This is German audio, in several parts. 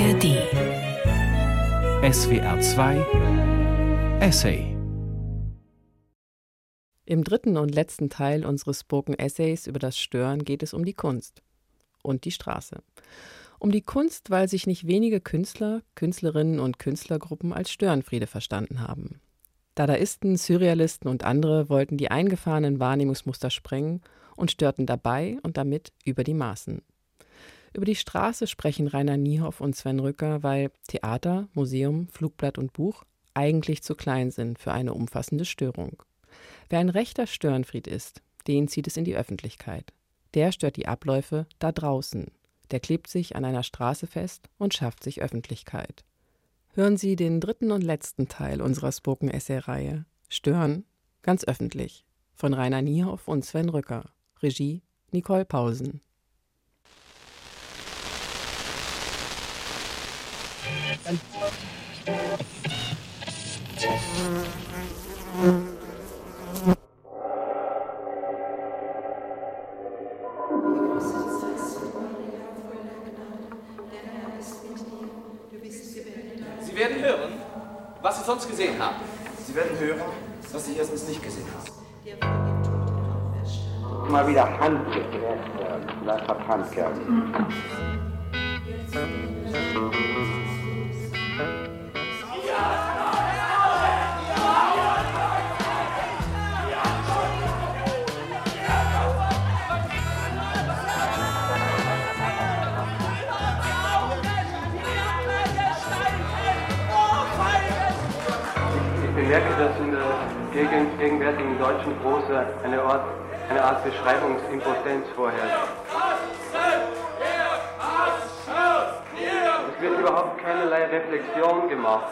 ARD SWR 2 Essay Im dritten und letzten Teil unseres Spoken Essays über das Stören geht es um die Kunst und die Straße. Um die Kunst, weil sich nicht wenige Künstler, Künstlerinnen und Künstlergruppen als Störenfriede verstanden haben. Dadaisten, Surrealisten und andere wollten die eingefahrenen Wahrnehmungsmuster sprengen und störten dabei und damit über die Maßen. Über die Straße sprechen Rainer Niehoff und Sven Rücker, weil Theater, Museum, Flugblatt und Buch eigentlich zu klein sind für eine umfassende Störung. Wer ein rechter Störenfried ist, den zieht es in die Öffentlichkeit. Der stört die Abläufe da draußen. Der klebt sich an einer Straße fest und schafft sich Öffentlichkeit. Hören Sie den dritten und letzten Teil unserer Spoken-Essay-Reihe Stören, ganz öffentlich, von Rainer Niehoff und Sven Rücker. Regie Nicole Pausen. Sie werden hören, was Sie sonst gesehen haben. Sie werden hören, was Sie erstens nicht gesehen haben. Mal wieder Handgriff, vielleicht hat Handkerl. Ich bemerke, dass in der gegen- gegenwärtigen deutschen Prosa eine Art, eine Art Beschreibungsimpotenz vorherrscht. Es wird überhaupt keinerlei Reflexion gemacht.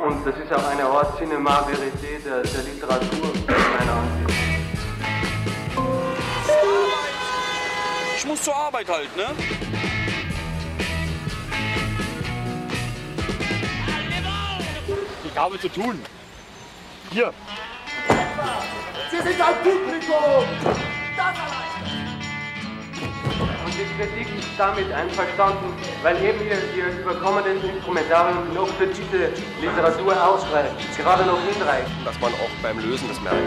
Und das ist auch eine Art Cinema Verité der, der Literatur, meiner Ansicht. Ich muss zur Arbeit halt, ne? Ich habe zu tun. Hier. Und die Kritik ist damit einverstanden, weil eben ihr, ihr überkommenes Instrumentarium noch für diese Literatur ausreicht, gerade noch hinreicht. Dass man auch beim Lösen das merkt.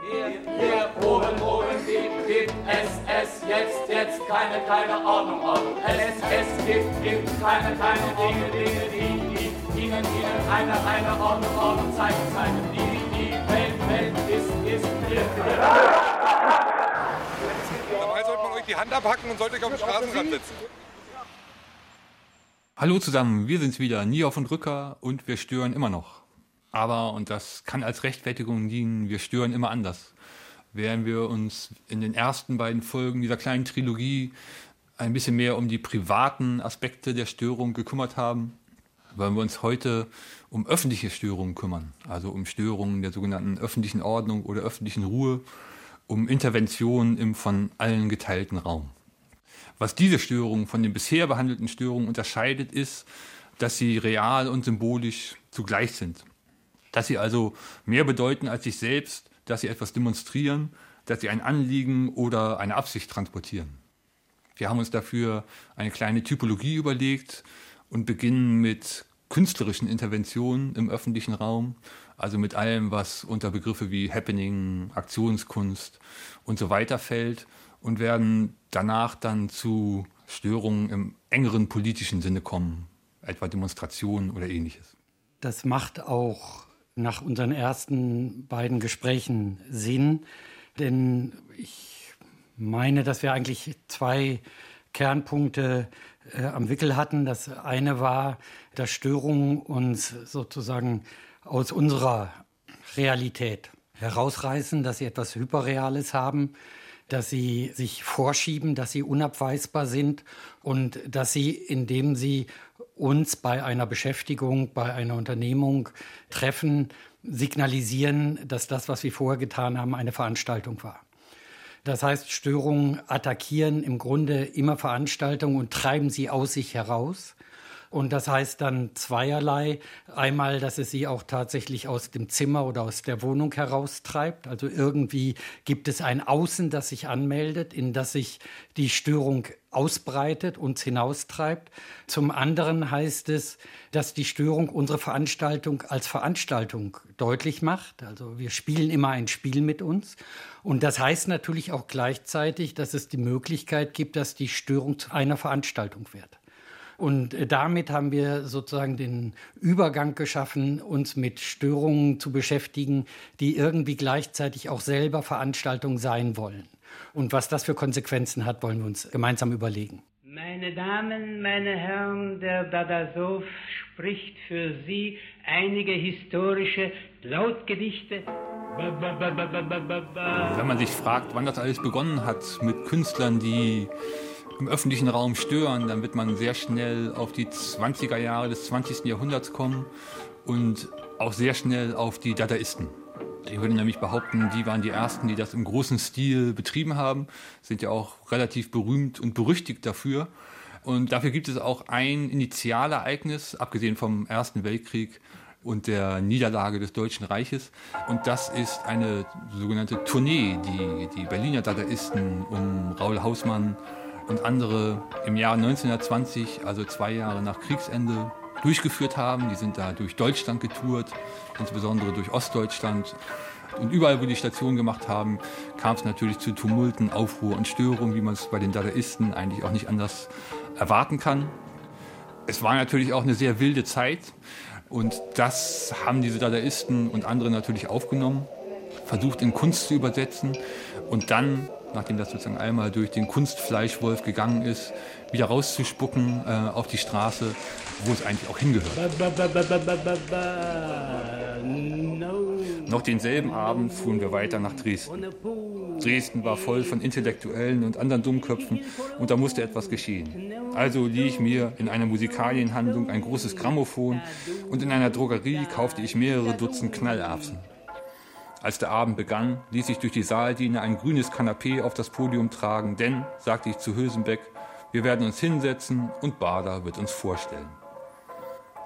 Hier oben, oben gibt, gibt es, es, jetzt, jetzt, keine, keine Ordnung, Ordnung. Es, es gibt, gibt keine, keine Dinge, Dinge, die, die Ihnen, Ihnen eine, eine Ordnung, Ordnung zeigen, zeigen. Die, die Welt, Welt ist, ist hier. Dabei sollte man euch die Hand abhacken und sollte euch auf den Straßenrand setzen. Hallo zusammen, wir sind's wieder, Niehoff und Rücker und wir stören immer noch. Aber, und das kann als Rechtfertigung dienen, wir stören immer anders. Während wir uns in den ersten beiden Folgen dieser kleinen Trilogie ein bisschen mehr um die privaten Aspekte der Störung gekümmert haben, wollen wir uns heute um öffentliche Störungen kümmern. Also um Störungen der sogenannten öffentlichen Ordnung oder öffentlichen Ruhe, um Interventionen im von allen geteilten Raum. Was diese Störungen von den bisher behandelten Störungen unterscheidet, ist, dass sie real und symbolisch zugleich sind. Dass sie also mehr bedeuten als sich selbst, dass sie etwas demonstrieren, dass sie ein Anliegen oder eine Absicht transportieren. Wir haben uns dafür eine kleine Typologie überlegt und beginnen mit künstlerischen Interventionen im öffentlichen Raum, also mit allem, was unter Begriffe wie Happening, Aktionskunst und so weiter fällt und werden danach dann zu Störungen im engeren politischen Sinne kommen, etwa Demonstrationen oder ähnliches. Das macht auch nach unseren ersten beiden Gesprächen Sinn, denn ich meine, dass wir eigentlich zwei Kernpunkte äh, am Wickel hatten. Das eine war, dass Störungen uns sozusagen aus unserer Realität herausreißen, dass sie etwas Hyperreales haben, dass sie sich vorschieben, dass sie unabweisbar sind und dass sie, indem sie uns bei einer Beschäftigung, bei einer Unternehmung treffen, signalisieren, dass das, was wir vorher getan haben, eine Veranstaltung war. Das heißt, Störungen attackieren im Grunde immer Veranstaltungen und treiben sie aus sich heraus, Und das heißt dann zweierlei. Einmal, dass es sie auch tatsächlich aus dem Zimmer oder aus der Wohnung heraustreibt. Also irgendwie gibt es ein Außen, das sich anmeldet, in das sich die Störung ausbreitet, uns hinaustreibt. Zum anderen heißt es, dass die Störung unsere Veranstaltung als Veranstaltung deutlich macht. Also wir spielen immer ein Spiel mit uns. Und das heißt natürlich auch gleichzeitig, dass es die Möglichkeit gibt, dass die Störung zu einer Veranstaltung wird. Und äh, damit haben wir sozusagen den Übergang geschaffen, uns mit Störungen zu beschäftigen, die irgendwie gleichzeitig auch selber Veranstaltungen sein wollen. Und was das für Konsequenzen hat, wollen wir uns gemeinsam überlegen. Meine Damen, meine Herren, der Dadasow spricht für Sie einige historische Lautgedichte. Wenn man sich fragt, wann das alles begonnen hat mit Künstlern, die im öffentlichen Raum stören, dann wird man sehr schnell auf die 20er Jahre des 20. Jahrhunderts kommen und auch sehr schnell auf die Dadaisten. Ich würde nämlich behaupten, die waren die ersten, die das im großen Stil betrieben haben, sind ja auch relativ berühmt und berüchtigt dafür. Und dafür gibt es auch ein Initialereignis, abgesehen vom Ersten Weltkrieg und der Niederlage des Deutschen Reiches. Und das ist eine sogenannte Tournee, die die Berliner Dadaisten um Raul Hausmann und andere im Jahr 1920, also zwei Jahre nach Kriegsende, durchgeführt haben. Die sind da durch Deutschland getourt, insbesondere durch Ostdeutschland. Und überall, wo die Stationen gemacht haben, kam es natürlich zu Tumulten, Aufruhr und Störungen, wie man es bei den Dadaisten eigentlich auch nicht anders erwarten kann. Es war natürlich auch eine sehr wilde Zeit und das haben diese Dadaisten und andere natürlich aufgenommen, versucht in Kunst zu übersetzen und dann nachdem das sozusagen einmal durch den Kunstfleischwolf gegangen ist, wieder rauszuspucken äh, auf die Straße, wo es eigentlich auch hingehört. Noch denselben Abend fuhren wir weiter nach Dresden. Dresden war voll von Intellektuellen und anderen Dummköpfen und da musste etwas geschehen. Also lieh ich mir in einer Musikalienhandlung ein großes Grammophon und in einer Drogerie kaufte ich mehrere Dutzend Knallerbsen. Als der Abend begann, ließ ich durch die Saaldiener ein grünes Kanapee auf das Podium tragen, denn, sagte ich zu Hülsenbeck, wir werden uns hinsetzen und Bader wird uns vorstellen.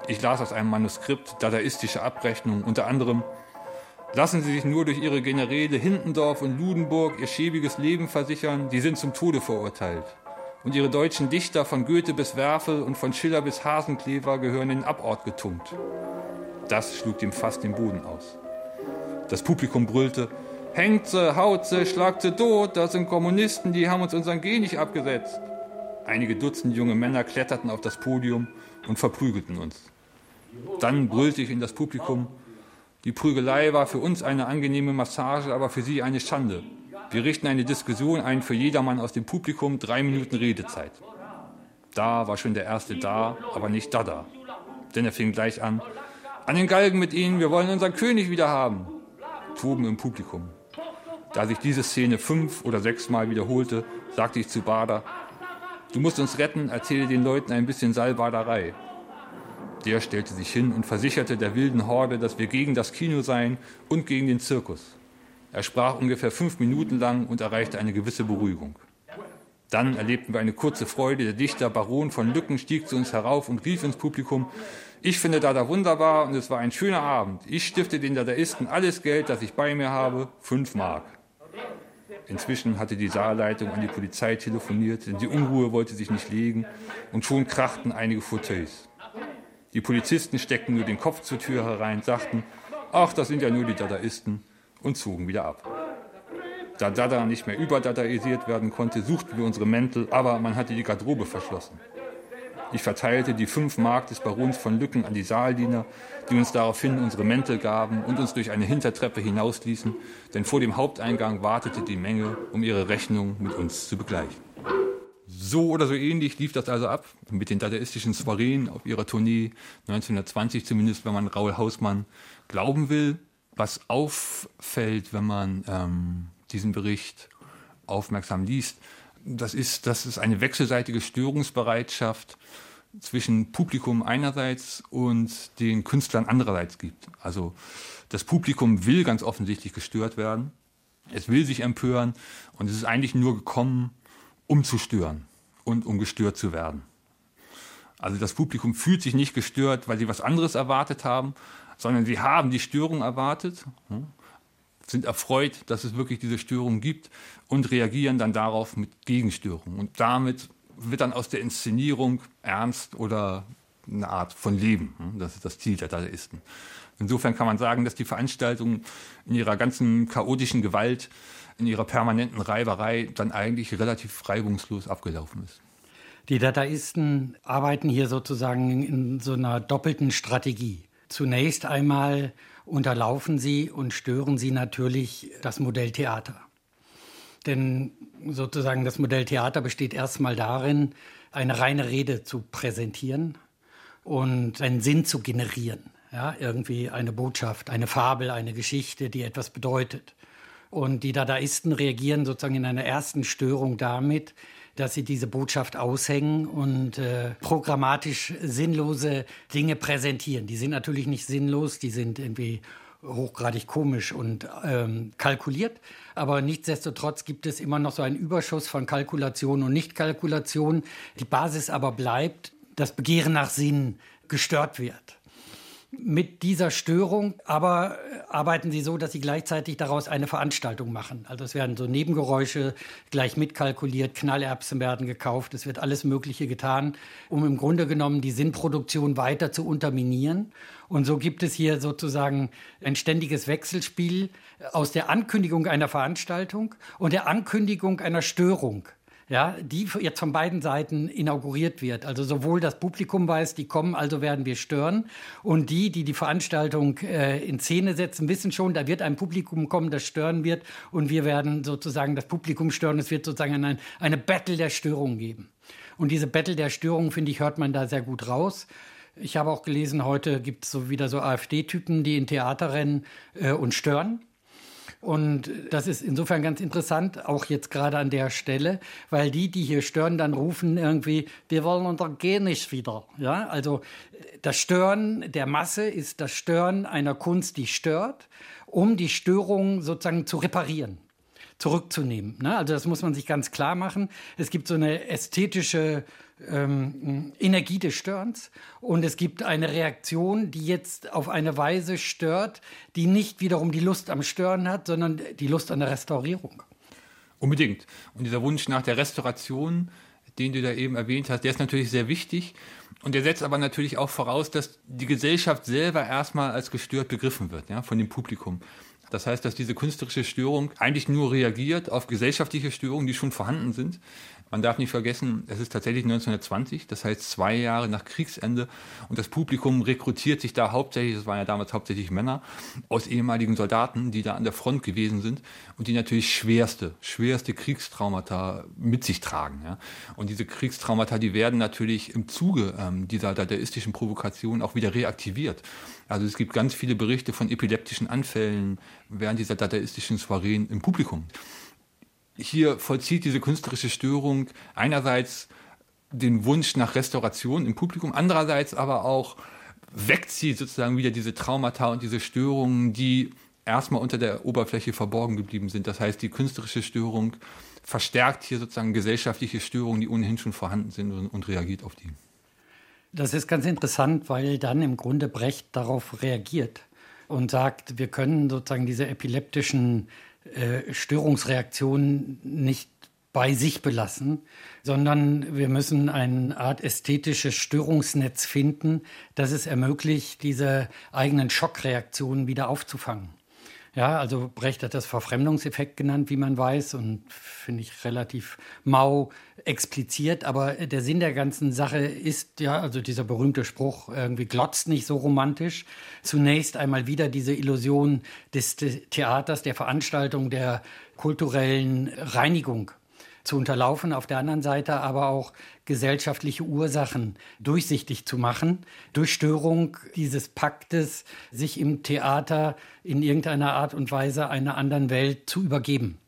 Ich las aus einem Manuskript dadaistische Abrechnungen, unter anderem Lassen Sie sich nur durch Ihre Generäle Hindendorf und Ludenburg Ihr schäbiges Leben versichern, die sind zum Tode verurteilt. Und Ihre deutschen Dichter von Goethe bis Werfel und von Schiller bis Hasenklever gehören in den Abort getunkt. Das schlug dem fast den Boden aus. Das Publikum brüllte, hängt sie, haut sie, schlagt sie tot, das sind Kommunisten, die haben uns unseren G nicht abgesetzt. Einige Dutzend junge Männer kletterten auf das Podium und verprügelten uns. Dann brüllte ich in das Publikum, die Prügelei war für uns eine angenehme Massage, aber für sie eine Schande. Wir richten eine Diskussion ein für jedermann aus dem Publikum, drei Minuten Redezeit. Da war schon der Erste da, aber nicht Dada. Denn er fing gleich an, an den Galgen mit Ihnen, wir wollen unseren König wieder haben. Toben im Publikum. Da sich diese Szene fünf oder sechs Mal wiederholte, sagte ich zu Bader, du musst uns retten, erzähle den Leuten ein bisschen Salbaderei. Der stellte sich hin und versicherte der wilden Horde, dass wir gegen das Kino seien und gegen den Zirkus. Er sprach ungefähr fünf Minuten lang und erreichte eine gewisse Beruhigung. Dann erlebten wir eine kurze Freude. Der Dichter Baron von Lücken stieg zu uns herauf und rief ins Publikum, ich finde Dada wunderbar und es war ein schöner Abend. Ich stifte den Dadaisten alles Geld, das ich bei mir habe, fünf Mark. Inzwischen hatte die Saalleitung an die Polizei telefoniert, denn die Unruhe wollte sich nicht legen und schon krachten einige Fauteuils. Die Polizisten steckten nur den Kopf zur Tür herein, sagten, ach, das sind ja nur die Dadaisten und zogen wieder ab. Da Dada nicht mehr überdadaisiert werden konnte, suchten wir unsere Mäntel, aber man hatte die Garderobe verschlossen. Ich verteilte die fünf Mark des Barons von Lücken an die Saaldiener, die uns daraufhin unsere Mäntel gaben und uns durch eine Hintertreppe hinausließen, denn vor dem Haupteingang wartete die Menge, um ihre Rechnung mit uns zu begleichen. So oder so ähnlich lief das also ab, mit den dadaistischen Soireen auf ihrer Tournee 1920 zumindest, wenn man Raul Hausmann glauben will. Was auffällt, wenn man ähm, diesen Bericht aufmerksam liest, das ist, dass es eine wechselseitige Störungsbereitschaft zwischen Publikum einerseits und den Künstlern andererseits gibt. Also das Publikum will ganz offensichtlich gestört werden. Es will sich empören und es ist eigentlich nur gekommen, um zu stören und um gestört zu werden. Also das Publikum fühlt sich nicht gestört, weil sie was anderes erwartet haben, sondern sie haben die Störung erwartet, hm, sind erfreut, dass es wirklich diese Störung gibt und reagieren dann darauf mit Gegenstörungen. Und damit wird dann aus der Inszenierung ernst oder eine Art von Leben. Hm, das ist das Ziel der Dadaisten. Insofern kann man sagen, dass die Veranstaltung in ihrer ganzen chaotischen Gewalt, in ihrer permanenten Reiberei dann eigentlich relativ reibungslos abgelaufen ist. Die Dadaisten arbeiten hier sozusagen in so einer doppelten Strategie. Zunächst einmal unterlaufen sie und stören sie natürlich das Modell Theater. Denn sozusagen das Modell Theater besteht erstmal darin, eine reine Rede zu präsentieren und einen Sinn zu generieren. Ja, irgendwie eine Botschaft, eine Fabel, eine Geschichte, die etwas bedeutet. Und die Dadaisten reagieren sozusagen in einer ersten Störung damit, dass sie diese Botschaft aushängen und äh, programmatisch sinnlose Dinge präsentieren. Die sind natürlich nicht sinnlos, die sind irgendwie hochgradig komisch und ähm, kalkuliert. Aber nichtsdestotrotz gibt es immer noch so einen Überschuss von Kalkulation und Nichtkalkulation. Die Basis aber bleibt, das Begehren nach Sinn gestört wird mit dieser Störung, aber äh, arbeiten sie so, dass sie gleichzeitig daraus eine Veranstaltung machen. Also es werden so Nebengeräusche gleich mitkalkuliert, Knallerbsen werden gekauft, es wird alles Mögliche getan, um im Grunde genommen die Sinnproduktion weiter zu unterminieren. Und so gibt es hier sozusagen ein ständiges Wechselspiel aus der Ankündigung einer Veranstaltung und der Ankündigung einer Störung ja, die jetzt von beiden Seiten inauguriert wird. Also sowohl das Publikum weiß, die kommen, also werden wir stören. Und die, die die Veranstaltung äh, in Szene setzen, wissen schon, da wird ein Publikum kommen, das stören wird. Und wir werden sozusagen das Publikum stören. Es wird sozusagen eine, eine Battle der Störungen geben. Und diese Battle der Störungen, finde ich, hört man da sehr gut raus. Ich habe auch gelesen, heute gibt es so wieder so AfD-Typen, die in Theater rennen äh, und stören. Und das ist insofern ganz interessant, auch jetzt gerade an der Stelle, weil die, die hier stören, dann rufen irgendwie, wir wollen unser G nicht wieder. Ja, also das Stören der Masse ist das Stören einer Kunst, die stört, um die Störung sozusagen zu reparieren zurückzunehmen. Ne? Also das muss man sich ganz klar machen. Es gibt so eine ästhetische ähm, Energie des Störens und es gibt eine Reaktion, die jetzt auf eine Weise stört, die nicht wiederum die Lust am Stören hat, sondern die Lust an der Restaurierung. Unbedingt. Und dieser Wunsch nach der Restauration, den du da eben erwähnt hast, der ist natürlich sehr wichtig. Und der setzt aber natürlich auch voraus, dass die Gesellschaft selber erstmal als gestört begriffen wird, ja, von dem Publikum. Das heißt, dass diese künstlerische Störung eigentlich nur reagiert auf gesellschaftliche Störungen, die schon vorhanden sind. Man darf nicht vergessen, es ist tatsächlich 1920, das heißt zwei Jahre nach Kriegsende und das Publikum rekrutiert sich da hauptsächlich, das waren ja damals hauptsächlich Männer, aus ehemaligen Soldaten, die da an der Front gewesen sind und die natürlich schwerste, schwerste Kriegstraumata mit sich tragen. Ja. Und diese Kriegstraumata, die werden natürlich im Zuge ähm, dieser dadaistischen Provokation auch wieder reaktiviert. Also es gibt ganz viele Berichte von epileptischen Anfällen während dieser dadaistischen Soireen im Publikum hier vollzieht diese künstlerische Störung einerseits den Wunsch nach Restauration im Publikum, andererseits aber auch weckt sie sozusagen wieder diese Traumata und diese Störungen, die erstmal unter der Oberfläche verborgen geblieben sind. Das heißt, die künstlerische Störung verstärkt hier sozusagen gesellschaftliche Störungen, die ohnehin schon vorhanden sind und, und reagiert auf die. Das ist ganz interessant, weil dann im Grunde Brecht darauf reagiert und sagt, wir können sozusagen diese epileptischen äh, Störungsreaktionen nicht bei sich belassen, sondern wir müssen eine Art ästhetisches Störungsnetz finden, das es ermöglicht, diese eigenen Schockreaktionen wieder aufzufangen. Ja, also Brecht hat das Verfremdungseffekt genannt, wie man weiß, und finde ich relativ mau expliziert. Aber der Sinn der ganzen Sache ist ja, also dieser berühmte Spruch, irgendwie glotzt nicht so romantisch. Zunächst einmal wieder diese Illusion des Theaters, der Veranstaltung, der kulturellen Reinigung zu unterlaufen, auf der anderen Seite aber auch gesellschaftliche Ursachen durchsichtig zu machen, durch Störung dieses Paktes, sich im Theater in irgendeiner Art und Weise einer anderen Welt zu übergeben.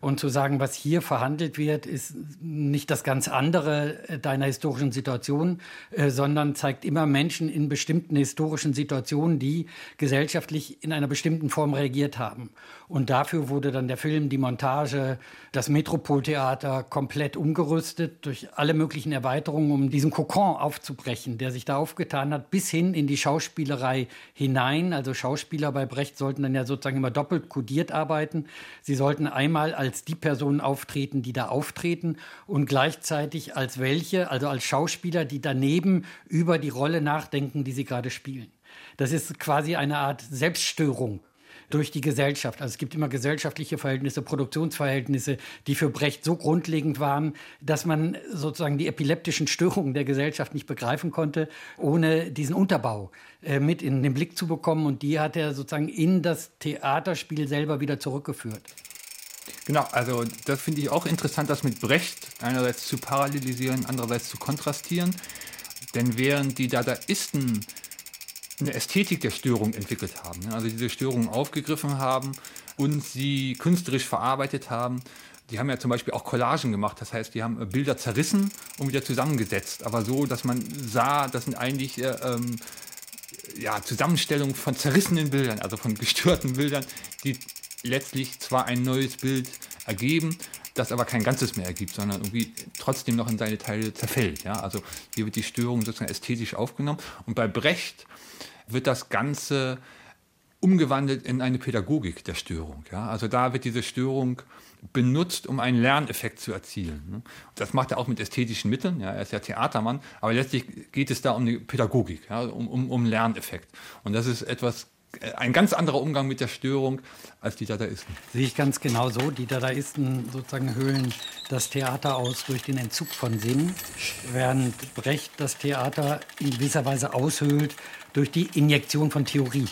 Und zu sagen, was hier verhandelt wird, ist nicht das ganz andere äh, deiner historischen Situation, äh, sondern zeigt immer Menschen in bestimmten historischen Situationen, die gesellschaftlich in einer bestimmten Form reagiert haben. Und dafür wurde dann der Film, die Montage, das Metropoltheater komplett umgerüstet durch alle möglichen Erweiterungen, um diesen Kokon aufzubrechen, der sich da aufgetan hat, bis hin in die Schauspielerei hinein. Also Schauspieler bei Brecht sollten dann ja sozusagen immer doppelt kodiert arbeiten. Sie sollten einmal als als die Personen auftreten, die da auftreten und gleichzeitig als welche, also als Schauspieler, die daneben über die Rolle nachdenken, die sie gerade spielen. Das ist quasi eine Art Selbststörung durch die Gesellschaft. Also es gibt immer gesellschaftliche Verhältnisse, Produktionsverhältnisse, die für Brecht so grundlegend waren, dass man sozusagen die epileptischen Störungen der Gesellschaft nicht begreifen konnte, ohne diesen Unterbau äh, mit in den Blick zu bekommen. Und die hat er sozusagen in das Theaterspiel selber wieder zurückgeführt. Genau, also das finde ich auch interessant, das mit Brecht einerseits zu parallelisieren, andererseits zu kontrastieren. Denn während die Dadaisten eine Ästhetik der Störung entwickelt haben, ne, also diese Störung aufgegriffen haben und sie künstlerisch verarbeitet haben, die haben ja zum Beispiel auch Collagen gemacht, das heißt, die haben Bilder zerrissen und wieder zusammengesetzt, aber so, dass man sah, das sind eigentlich äh, ähm, ja, Zusammenstellungen von zerrissenen Bildern, also von gestörten Bildern, die letztlich zwar ein neues Bild ergeben, das aber kein Ganzes mehr ergibt, sondern irgendwie trotzdem noch in seine Teile zerfällt. Ja? Also hier wird die Störung sozusagen ästhetisch aufgenommen. Und bei Brecht wird das Ganze umgewandelt in eine Pädagogik der Störung. Ja? Also da wird diese Störung benutzt, um einen Lerneffekt zu erzielen. Ne? Das macht er auch mit ästhetischen Mitteln. Ja? Er ist ja Theatermann, aber letztlich geht es da um die Pädagogik, ja? um, um, um Lerneffekt. Und das ist etwas ein ganz anderer Umgang mit der Störung als die Dadaisten. Sehe ich ganz genau so. Die Dadaisten sozusagen höhlen das Theater aus durch den Entzug von Sinn, während Brecht das Theater in gewisser Weise aushöhlt durch die Injektion von Theorie.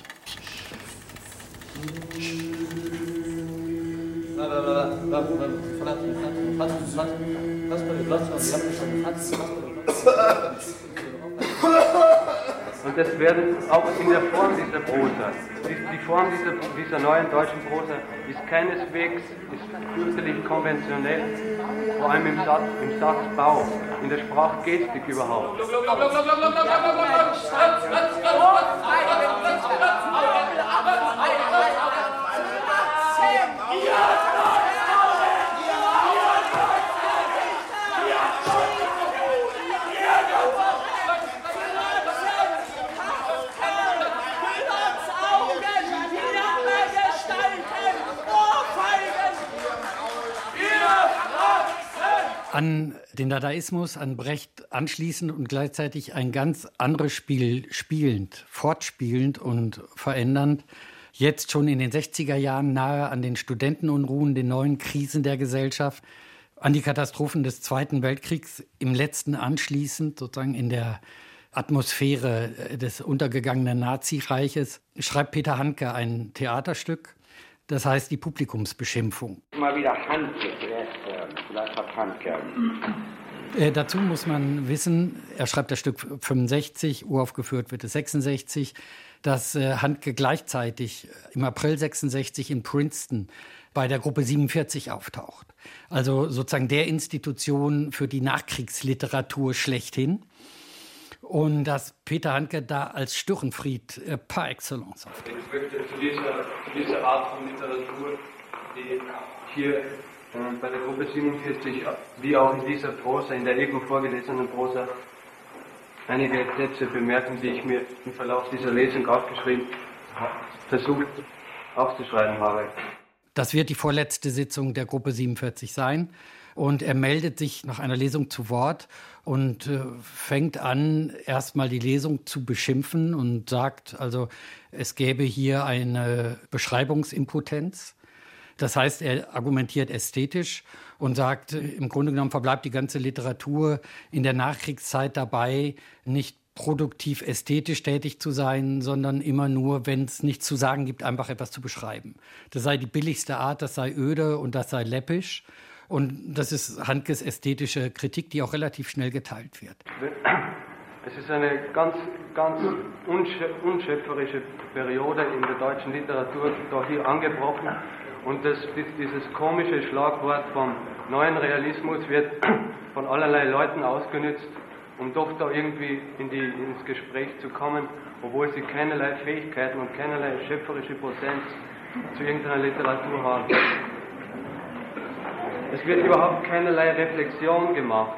Und das werden auch in der Form dieser Prosa. Die, Form dieser, dieser neuen deutschen Prosa ist keineswegs ist fürchterlich konventionell, vor allem im, Satz, im Satzbau, in der Sprachgestik überhaupt. An den Dadaismus, an Brecht anschließend und gleichzeitig ein ganz anderes Spiel spielend, fortspielend und verändernd. Jetzt schon in den 60er Jahren nahe an den Studentenunruhen, den neuen Krisen der Gesellschaft, an die Katastrophen des Zweiten Weltkriegs, im letzten anschließend sozusagen in der Atmosphäre des untergegangenen Nazireiches, schreibt Peter Handke ein Theaterstück, das heißt die Publikumsbeschimpfung. Mal wieder Handke, vielleicht hat Handke. Äh, dazu muss man wissen, er schreibt das Stück 65, uraufgeführt wird es 66, dass äh, Handke gleichzeitig im April 66 in Princeton bei der Gruppe 47 auftaucht. Also sozusagen der Institution für die Nachkriegsliteratur schlechthin und dass Peter Handke da als Störenfried äh, par excellence auftritt. Ich möchte zu dieser, zu dieser Art von Literatur, die hier bei der Gruppe 47, wie auch in dieser Prosa, in der eben vorgelesenen Prosa, einige Sätze bemerken, die ich mir im Verlauf dieser Lesung aufgeschrieben, versucht aufzuschreiben habe. Das wird die vorletzte Sitzung der Gruppe 47 sein. Und er meldet sich nach einer Lesung zu Wort und äh, fängt an, erstmal die Lesung zu beschimpfen und sagt, also es gäbe hier eine Beschreibungsimpotenz. Das heißt, er argumentiert ästhetisch und sagt, im Grunde genommen verbleibt die ganze Literatur in der Nachkriegszeit dabei, nicht produktiv ästhetisch tätig zu sein, sondern immer nur, wenn es nichts zu sagen gibt, einfach etwas zu beschreiben. Das sei die billigste Art, das sei öde und das sei läppisch. Und das ist Handkes ästhetische Kritik, die auch relativ schnell geteilt wird. Es ist eine ganz, ganz unschöpferische Periode in der deutschen Literatur da hier angebrochen. Und das, dieses komische Schlagwort vom neuen Realismus wird von allerlei Leuten ausgenützt, um doch da irgendwie in die, ins Gespräch zu kommen, obwohl sie keinerlei Fähigkeiten und keinerlei schöpferische Potenz zu irgendeiner Literatur haben. Es wird überhaupt keinerlei Reflexion gemacht.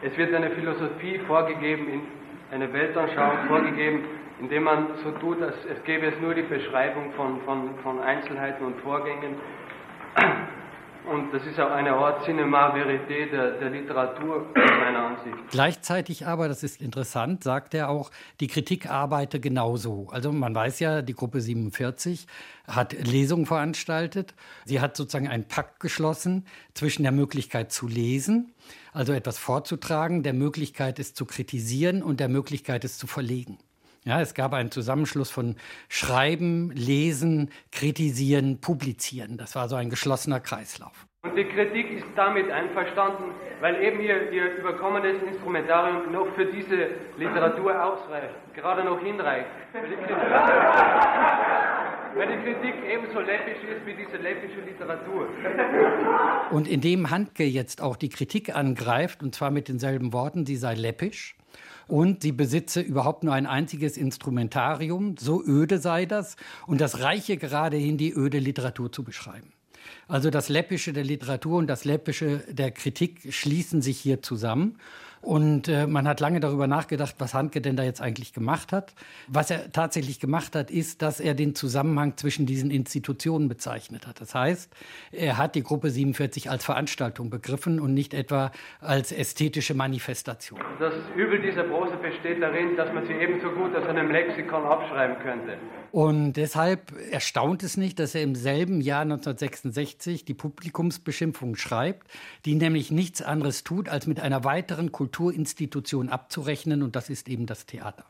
Es wird eine Philosophie vorgegeben, eine Weltanschauung vorgegeben, indem man so tut, als es gäbe es nur die Beschreibung von, von, von Einzelheiten und Vorgängen. Und das ist auch eine Art Cinema Verité der, der Literatur, meiner Ansicht. Gleichzeitig aber, das ist interessant, sagt er auch, die Kritik arbeite genauso. Also man weiß ja, die Gruppe 47 hat Lesungen veranstaltet. Sie hat sozusagen einen Pakt geschlossen zwischen der Möglichkeit zu lesen, also etwas vorzutragen, der Möglichkeit es zu kritisieren und der Möglichkeit es zu verlegen. Ja, es gab einen Zusammenschluss von Schreiben, Lesen, Kritisieren, Publizieren. Das war so ein geschlossener Kreislauf. Und die Kritik ist damit einverstanden, weil eben ihr, ihr überkommenes Instrumentarium noch für diese Literatur ausreicht, gerade noch hinreicht. Weil die Kritik, weil die Kritik ebenso läppisch ist wie diese läppische Literatur. Und indem Handke jetzt auch die Kritik angreift, und zwar mit denselben Worten, sie sei läppisch, und sie besitze überhaupt nur ein einziges Instrumentarium, so öde sei das, und das reiche geradehin die öde Literatur zu beschreiben. Also das Läppische der Literatur und das Läppische der Kritik schließen sich hier zusammen. Und äh, man hat lange darüber nachgedacht, was Handke denn da jetzt eigentlich gemacht hat. Was er tatsächlich gemacht hat, ist, dass er den Zusammenhang zwischen diesen Institutionen bezeichnet hat. Das heißt, er hat die Gruppe 47 als Veranstaltung begriffen und nicht etwa als ästhetische Manifestation. Das Übel dieser Prose besteht darin, dass man sie ebenso gut aus einem Lexikon abschreiben könnte. Und deshalb erstaunt es nicht, dass er im selben Jahr 1966 die Publikumsbeschimpfung schreibt, die nämlich nichts anderes tut, als mit einer weiteren Kulturinstitution abzurechnen, und das ist eben das Theater.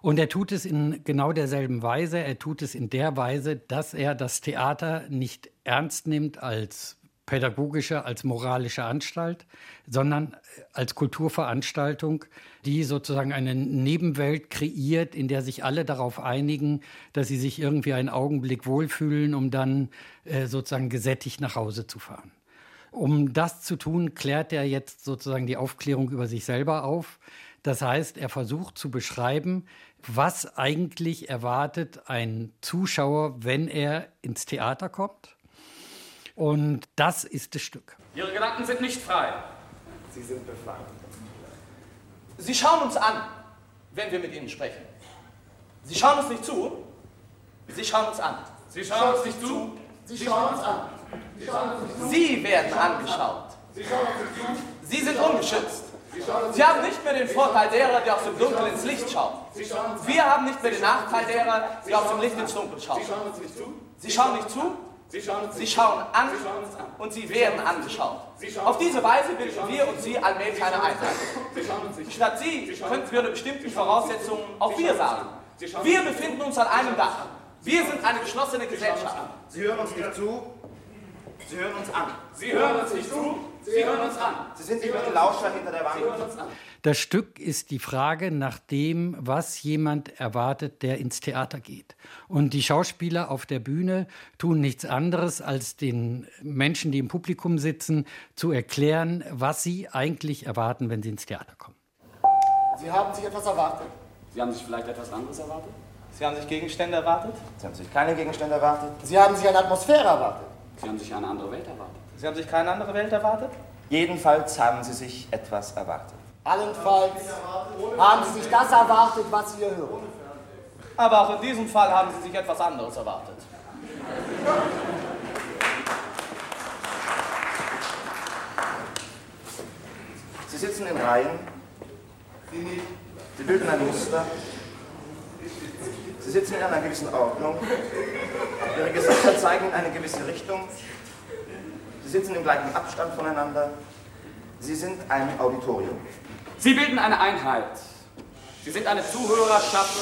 Und er tut es in genau derselben Weise. Er tut es in der Weise, dass er das Theater nicht ernst nimmt als pädagogische, als moralische Anstalt, sondern als Kulturveranstaltung, die sozusagen eine Nebenwelt kreiert, in der sich alle darauf einigen, dass sie sich irgendwie einen Augenblick wohlfühlen, um dann äh, sozusagen gesättigt nach Hause zu fahren. Um das zu tun, klärt er jetzt sozusagen die Aufklärung über sich selber auf. Das heißt, er versucht zu beschreiben, was eigentlich erwartet ein Zuschauer, wenn er ins Theater kommt. Und das ist das Stück. Ihre Gedanken sind nicht frei. Sie sind befangen. Sie schauen uns an, wenn wir mit Ihnen sprechen. Sie schauen uns nicht zu, Sie schauen uns an. Sie schauen uns nicht zu, Sie schauen uns an. Sie werden angeschaut. Sie sind ungeschützt. Sie haben nicht mehr den Vorteil derer, die aus dem Dunkel ins Licht schauen. Wir haben nicht mehr den Nachteil derer, die aus dem Licht ins Dunkel schauen. Sie schauen nicht zu, Sie schauen an und sie werden angeschaut. Auf diese Weise bilden wir und Sie allmählich eine Einheit. Statt Sie könnten wir unter bestimmten Voraussetzungen auch wir sagen. Wir befinden uns an einem Dach. Wir sind eine geschlossene Gesellschaft. Sie hören uns nicht zu, Sie hören uns an. Sie hören uns nicht zu, Sie hören uns an. Sie sind nicht die Lauscher hinter der Wand. Das Stück ist die Frage nach dem, was jemand erwartet, der ins Theater geht. Und die Schauspieler auf der Bühne tun nichts anderes, als den Menschen, die im Publikum sitzen, zu erklären, was sie eigentlich erwarten, wenn sie ins Theater kommen. Sie haben sich etwas erwartet. Sie haben sich vielleicht etwas anderes erwartet? Sie haben sich Gegenstände erwartet? Sie haben sich keine Gegenstände erwartet. Sie haben sich eine Atmosphäre erwartet. Sie haben sich eine andere Welt erwartet. Sie haben sich keine andere Welt erwartet? Jedenfalls haben Sie sich etwas erwartet. Allenfalls haben Sie sich das erwartet, was Sie hier hören. Aber auch in diesem Fall haben Sie sich etwas anderes erwartet. Sie sitzen in Reihen. Sie bilden ein Muster. Sie sitzen in einer gewissen Ordnung. Ihre Gesichter zeigen in eine gewisse Richtung. Sie sitzen im gleichen Abstand voneinander. Sie sind ein Auditorium. Sie bilden eine Einheit. Sie sind eine Zuhörerschaft,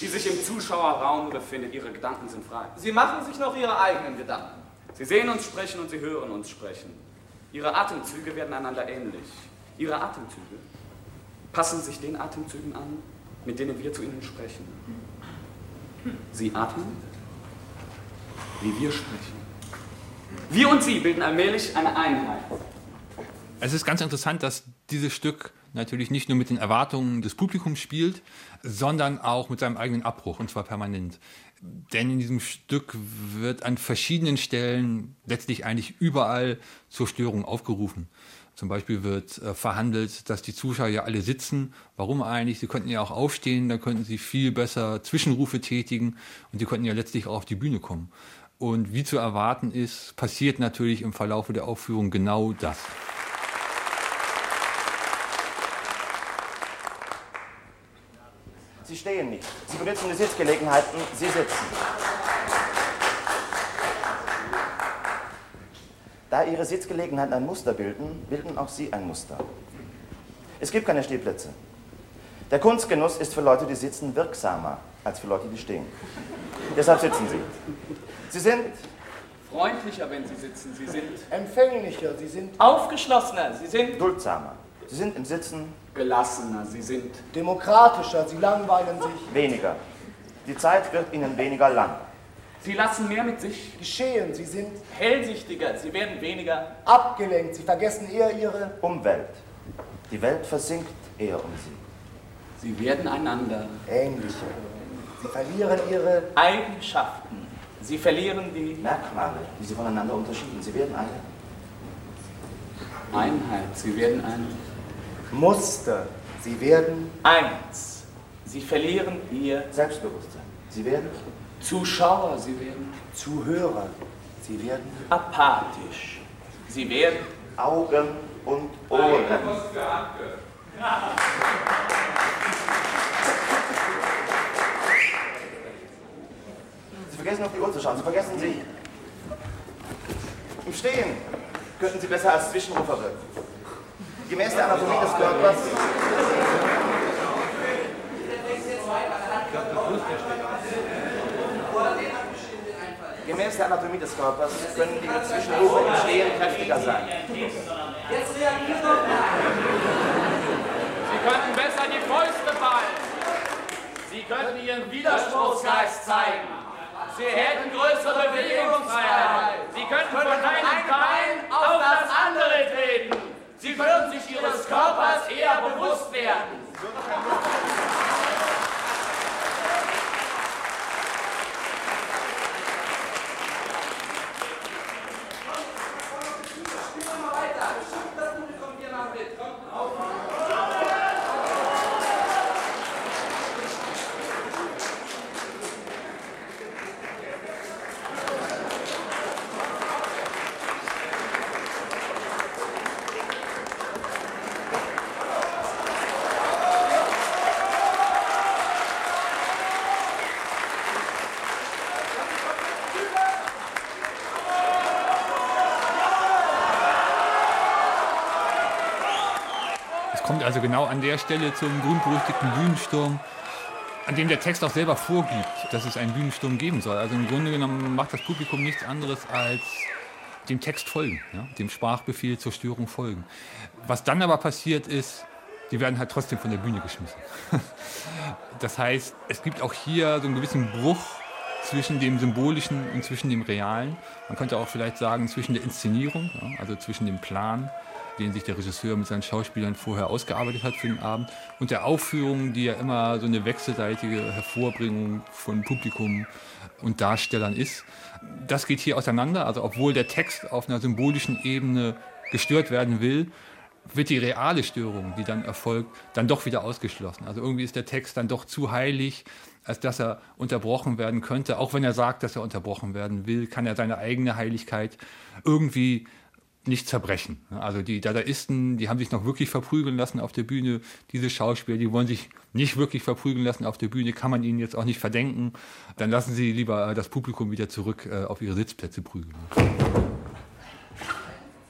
die sich im Zuschauerraum befindet. Ihre Gedanken sind frei. Sie machen sich noch Ihre eigenen Gedanken. Sie sehen uns sprechen und Sie hören uns sprechen. Ihre Atemzüge werden einander ähnlich. Ihre Atemzüge passen sich den Atemzügen an, mit denen wir zu Ihnen sprechen. Sie atmen wie wir sprechen. Wir und Sie bilden allmählich eine Einheit. Es ist ganz interessant, dass dieses Stück natürlich nicht nur mit den Erwartungen des Publikums spielt, sondern auch mit seinem eigenen Abbruch, und zwar permanent. Denn in diesem Stück wird an verschiedenen Stellen, letztlich eigentlich überall, zur Störung aufgerufen. Zum Beispiel wird äh, verhandelt, dass die Zuschauer ja alle sitzen. Warum eigentlich? Sie könnten ja auch aufstehen, dann könnten sie viel besser Zwischenrufe tätigen und sie könnten ja letztlich auch auf die Bühne kommen. Und wie zu erwarten ist, passiert natürlich im Verlauf der Aufführung genau das. Sie stehen nicht. Sie benutzen die Sitzgelegenheiten. Sie sitzen. Da Ihre Sitzgelegenheiten ein Muster bilden, bilden auch Sie ein Muster. Es gibt keine Stehplätze. Der Kunstgenuss ist für Leute, die sitzen, wirksamer als für Leute, die stehen. Deshalb sitzen Sie. Sie sind freundlicher, wenn Sie sitzen. Sie sind empfänglicher. Sie sind aufgeschlossener. Sie sind duldsamer. Sie sind im Sitzen gelassener. Sie sind demokratischer. Sie langweilen sich weniger. Die Zeit wird Ihnen weniger lang. Sie lassen mehr mit sich geschehen. Sie sind hellsichtiger. Sie werden weniger abgelenkt. Sie vergessen eher Ihre Umwelt. Die Welt versinkt eher um Sie. Sie werden einander ähnlicher. Sie verlieren Ihre Eigenschaften. Sie verlieren die Merkmale, die Sie voneinander unterschieden. Sie werden eine Einheit. Sie werden ein Muster. Sie werden eins. Sie verlieren ihr Selbstbewusstsein. Sie werden Zuschauer. Sie werden Zuhörer. Sie werden apathisch. Sie werden Augen und Ohren. Sie vergessen auf die Uhr zu schauen. Sie vergessen Sie. Im Stehen könnten Sie besser als Zwischenrufer wirken. Gemäß der Anatomie des Körpers. Gemäß der Anatomie des Körpers können Ihre Zwischenrufe im Stehen kräftiger sein. Jetzt reagiert doch mal! Sie könnten besser die Fäuste ballen. Sie könnten Ihren Widerspruchsgeist zeigen. Sie hätten größere Bewegungsfreiheit. Sie könnten von einem Bein auf das andere treten. Sie würden sich Ihres Körpers eher bewusst werden. kommt also genau an der Stelle zum berühmt-berüchtigten Bühnensturm, an dem der Text auch selber vorgibt, dass es einen Bühnensturm geben soll. Also im Grunde genommen macht das Publikum nichts anderes als dem Text folgen, ja, dem Sprachbefehl zur Störung folgen. Was dann aber passiert ist, die werden halt trotzdem von der Bühne geschmissen. Das heißt, es gibt auch hier so einen gewissen Bruch zwischen dem Symbolischen und zwischen dem Realen. Man könnte auch vielleicht sagen, zwischen der Inszenierung, also zwischen dem Plan den sich der Regisseur mit seinen Schauspielern vorher ausgearbeitet hat für den Abend. Und der Aufführung, die ja immer so eine wechselseitige Hervorbringung von Publikum und Darstellern ist. Das geht hier auseinander. Also obwohl der Text auf einer symbolischen Ebene gestört werden will, wird die reale Störung, die dann erfolgt, dann doch wieder ausgeschlossen. Also irgendwie ist der Text dann doch zu heilig, als dass er unterbrochen werden könnte. Auch wenn er sagt, dass er unterbrochen werden will, kann er seine eigene Heiligkeit irgendwie nicht zerbrechen. Also die Dadaisten, die haben sich noch wirklich verprügeln lassen auf der Bühne. Diese Schauspieler, die wollen sich nicht wirklich verprügeln lassen auf der Bühne, kann man ihnen jetzt auch nicht verdenken. Dann lassen sie lieber das Publikum wieder zurück äh, auf ihre Sitzplätze prügeln.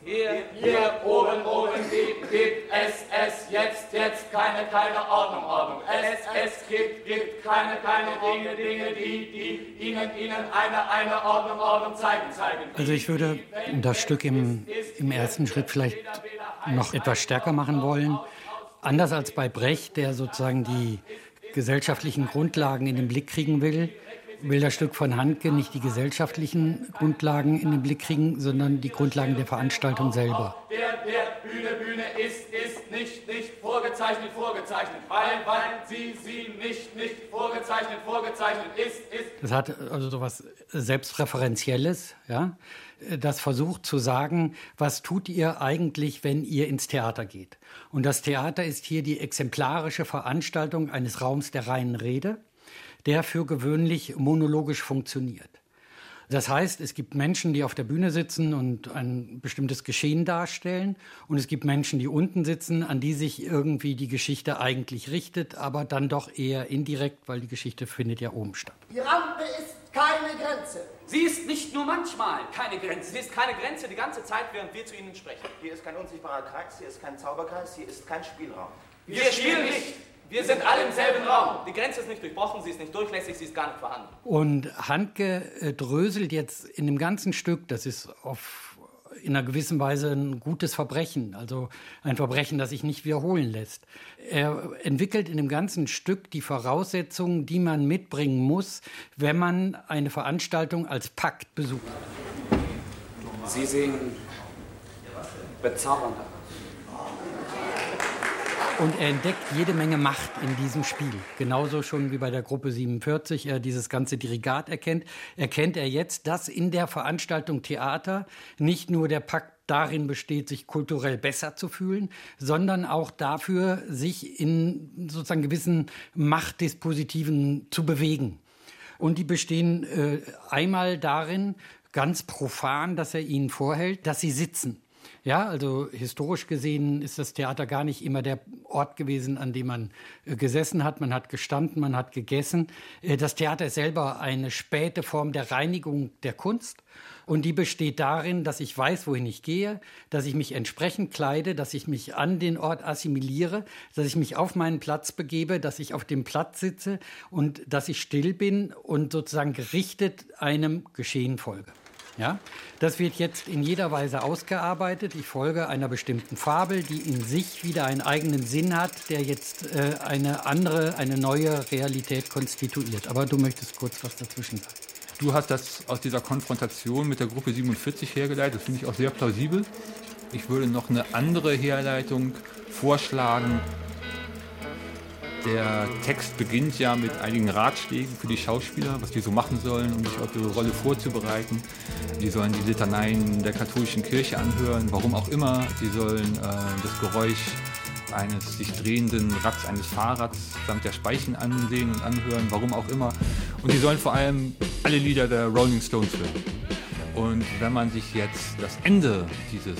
Hier, hier, oben, oben, gibt, gibt es, es, jetzt, jetzt, keine, keine Ordnung, Ordnung. Es, es gibt, gibt keine, keine Dinge, Dinge, die, die Ihnen, Ihnen eine, eine Ordnung, Ordnung zeigen, zeigen. Also ich würde das Stück im, im ersten Schritt vielleicht noch etwas stärker machen wollen. Anders als bei Brecht, der sozusagen die gesellschaftlichen Grundlagen in den Blick kriegen will, will das Stück von Handke nicht die gesellschaftlichen Grundlagen in den Blick kriegen, sondern die Grundlagen der Veranstaltung selber. Der, der Bühne, Bühne ist, ist nicht, nicht vorgezeichnet, vorgezeichnet, weil, weil sie, sie nicht, nicht vorgezeichnet, vorgezeichnet ist, ist. Das hat also so was Selbstreferenzielles, ja, das versucht zu sagen, was tut ihr eigentlich, wenn ihr ins Theater geht? Und das Theater ist hier die exemplarische Veranstaltung eines Raums der reinen Rede, der für gewöhnlich monologisch funktioniert. Das heißt, es gibt Menschen, die auf der Bühne sitzen und ein bestimmtes Geschehen darstellen. Und es gibt Menschen, die unten sitzen, an die sich irgendwie die Geschichte eigentlich richtet, aber dann doch eher indirekt, weil die Geschichte findet ja oben statt. Die Rampe ist keine Grenze. Sie ist nicht nur manchmal keine Grenze, sie ist keine Grenze die ganze Zeit, während wir zu Ihnen sprechen. Hier ist kein unsichtbarer Kreis, hier ist kein Zauberkreis, hier ist kein Spielraum. Wir, wir spielen nicht. Wir sind alle im selben Raum. Die Grenze ist nicht durchbrochen, sie ist nicht durchlässig, sie ist gar nicht vorhanden. Und Handke äh, dröselt jetzt in dem ganzen Stück, das ist auf in einer gewissen Weise ein gutes Verbrechen, also ein Verbrechen, das sich nicht wiederholen lässt. Er entwickelt in dem ganzen Stück die Voraussetzungen, die man mitbringen muss, wenn man eine Veranstaltung als Pakt besucht. Sie sehen bezaubernd aus. Und er entdeckt jede Menge Macht in diesem Spiel. Genauso schon wie bei der Gruppe 47 er dieses ganze Dirigat erkennt, erkennt er jetzt, dass in der Veranstaltung Theater nicht nur der Pakt darin besteht, sich kulturell besser zu fühlen, sondern auch dafür, sich in sozusagen gewissen Machtdispositiven zu bewegen. Und die bestehen äh, einmal darin, ganz profan, dass er ihnen vorhält, dass sie sitzen. Ja, also historisch gesehen ist das Theater gar nicht immer der Ort gewesen, an dem man äh, gesessen hat. Man hat gestanden, man hat gegessen. Äh, das Theater ist selber eine späte Form der Reinigung der Kunst. Und die besteht darin, dass ich weiß, wohin ich gehe, dass ich mich entsprechend kleide, dass ich mich an den Ort assimiliere, dass ich mich auf meinen Platz begebe, dass ich auf dem Platz sitze und dass ich still bin und sozusagen gerichtet einem Geschehen folge. Ja? Das wird jetzt in jeder Weise ausgearbeitet. Ich folge einer bestimmten Fabel, die in sich wieder einen eigenen Sinn hat, der jetzt äh, eine andere, eine neue Realität konstituiert. Aber du möchtest kurz was dazwischen sagen. Du hast das aus dieser Konfrontation mit der Gruppe 47 hergeleitet. Das finde ich auch sehr plausibel. Ich würde noch eine andere Herleitung vorschlagen, der Text beginnt ja mit einigen Ratschlägen für die Schauspieler, was die so machen sollen, um sich auf ihre Rolle vorzubereiten. Die sollen die Litaneien der katholischen Kirche anhören, warum auch immer. Die sollen äh, das Geräusch eines sich drehenden Rads eines Fahrrads samt der Speichen ansehen und anhören, warum auch immer. Und die sollen vor allem alle Lieder der Rolling Stones hören. Und wenn man sich jetzt das Ende dieses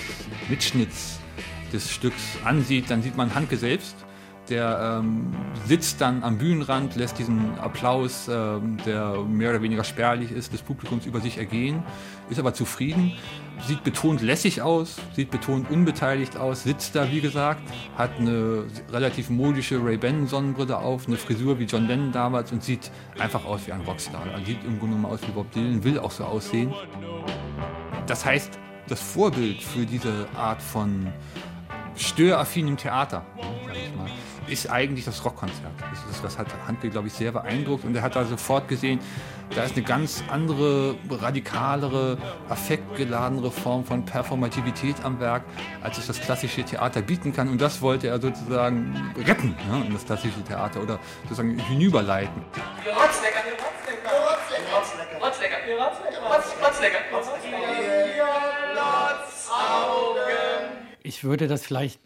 Mitschnitts des Stücks ansieht, dann sieht man Hanke selbst der ähm, sitzt dann am Bühnenrand, lässt diesen Applaus, ähm, der mehr oder weniger spärlich ist, des Publikums über sich ergehen, ist aber zufrieden, sieht betont lässig aus, sieht betont unbeteiligt aus, sitzt da, wie gesagt, hat eine relativ modische Ray-Ban-Sonnenbrille auf, eine Frisur wie John Lennon damals und sieht einfach aus wie ein Rockstar. Er sieht im Grunde genommen aus wie Bob Dylan, will auch so aussehen. Das heißt, das Vorbild für diese Art von störaffinem Theater, ist eigentlich das Rockkonzert. Das, ist, das hat Handke, glaube ich, sehr beeindruckt. Und er hat da sofort gesehen, da ist eine ganz andere, radikalere, affektgeladenere Form von Performativität am Werk, als es das klassische Theater bieten kann. Und das wollte er sozusagen retten ja, in das klassische Theater oder sozusagen hinüberleiten. Rotzlecker, Rotzlecker, Rotzlecker, Rotzlecker, Rotzlecker, Ich würde das vielleicht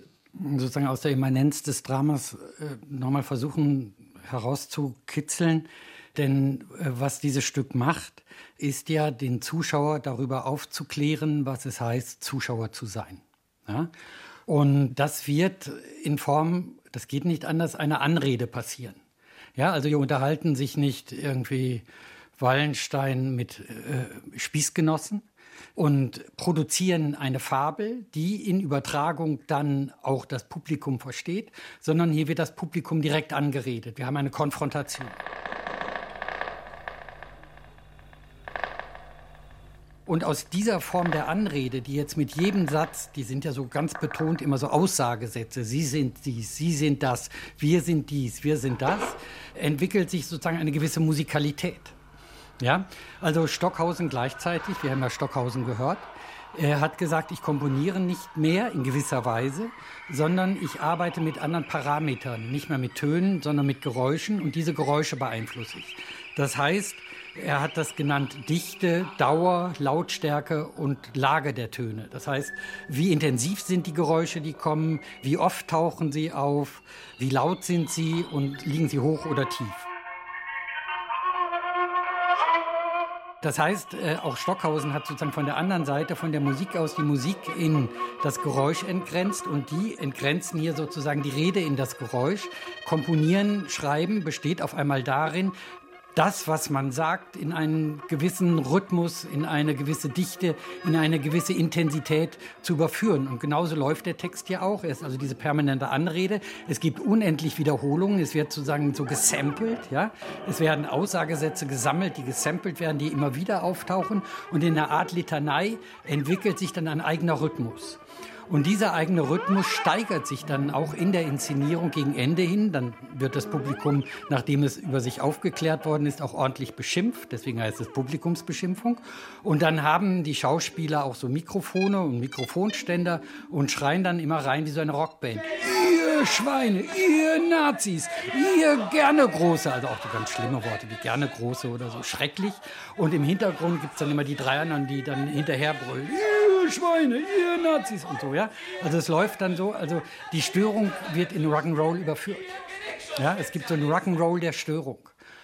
sozusagen aus der Immanenz des Dramas äh, nochmal versuchen herauszukitzeln. Denn äh, was dieses Stück macht, ist ja den Zuschauer darüber aufzuklären, was es heißt, Zuschauer zu sein. Ja? Und das wird in Form, das geht nicht anders, einer Anrede passieren. Ja, also hier unterhalten sich nicht irgendwie Wallenstein mit äh, Spießgenossen, und produzieren eine Fabel, die in Übertragung dann auch das Publikum versteht, sondern hier wird das Publikum direkt angeredet. Wir haben eine Konfrontation. Und aus dieser Form der Anrede, die jetzt mit jedem Satz, die sind ja so ganz betont immer so Aussagesätze, Sie sind dies, Sie sind das, wir sind dies, wir sind das, entwickelt sich sozusagen eine gewisse Musikalität. Ja, also Stockhausen gleichzeitig, wir haben ja Stockhausen gehört. Er hat gesagt, ich komponiere nicht mehr in gewisser Weise, sondern ich arbeite mit anderen Parametern, nicht mehr mit Tönen, sondern mit Geräuschen und diese Geräusche beeinflusse ich. Das heißt, er hat das genannt Dichte, Dauer, Lautstärke und Lage der Töne. Das heißt, wie intensiv sind die Geräusche, die kommen, wie oft tauchen sie auf, wie laut sind sie und liegen sie hoch oder tief. Das heißt, äh, auch Stockhausen hat sozusagen von der anderen Seite, von der Musik aus, die Musik in das Geräusch entgrenzt und die entgrenzen hier sozusagen die Rede in das Geräusch. Komponieren, Schreiben besteht auf einmal darin, das, was man sagt, in einen gewissen Rhythmus, in eine gewisse Dichte, in eine gewisse Intensität zu überführen. Und genauso läuft der Text ja auch. Er ist also diese permanente Anrede. Es gibt unendlich Wiederholungen. Es wird sozusagen so gesampelt. Ja? Es werden Aussagesätze gesammelt, die gesampelt werden, die immer wieder auftauchen. Und in einer Art Litanei entwickelt sich dann ein eigener Rhythmus. Und dieser eigene Rhythmus steigert sich dann auch in der Inszenierung gegen Ende hin. Dann wird das Publikum, nachdem es über sich aufgeklärt worden ist, auch ordentlich beschimpft. Deswegen heißt es Publikumsbeschimpfung. Und dann haben die Schauspieler auch so Mikrofone und Mikrofonständer und schreien dann immer rein wie so eine Rockband. Ihr Schweine, ihr Nazis, ihr gerne Große. Also auch so ganz schlimme Worte wie gerne Große oder so. Schrecklich. Und im Hintergrund gibt es dann immer die drei anderen, die dann hinterher brüllen. Schweine, ihr Nazis und so, ja. Also es läuft dann so, also die Störung wird in Rock'n'Roll überführt. Ja, es gibt so einen Rock'n'Roll der Störung.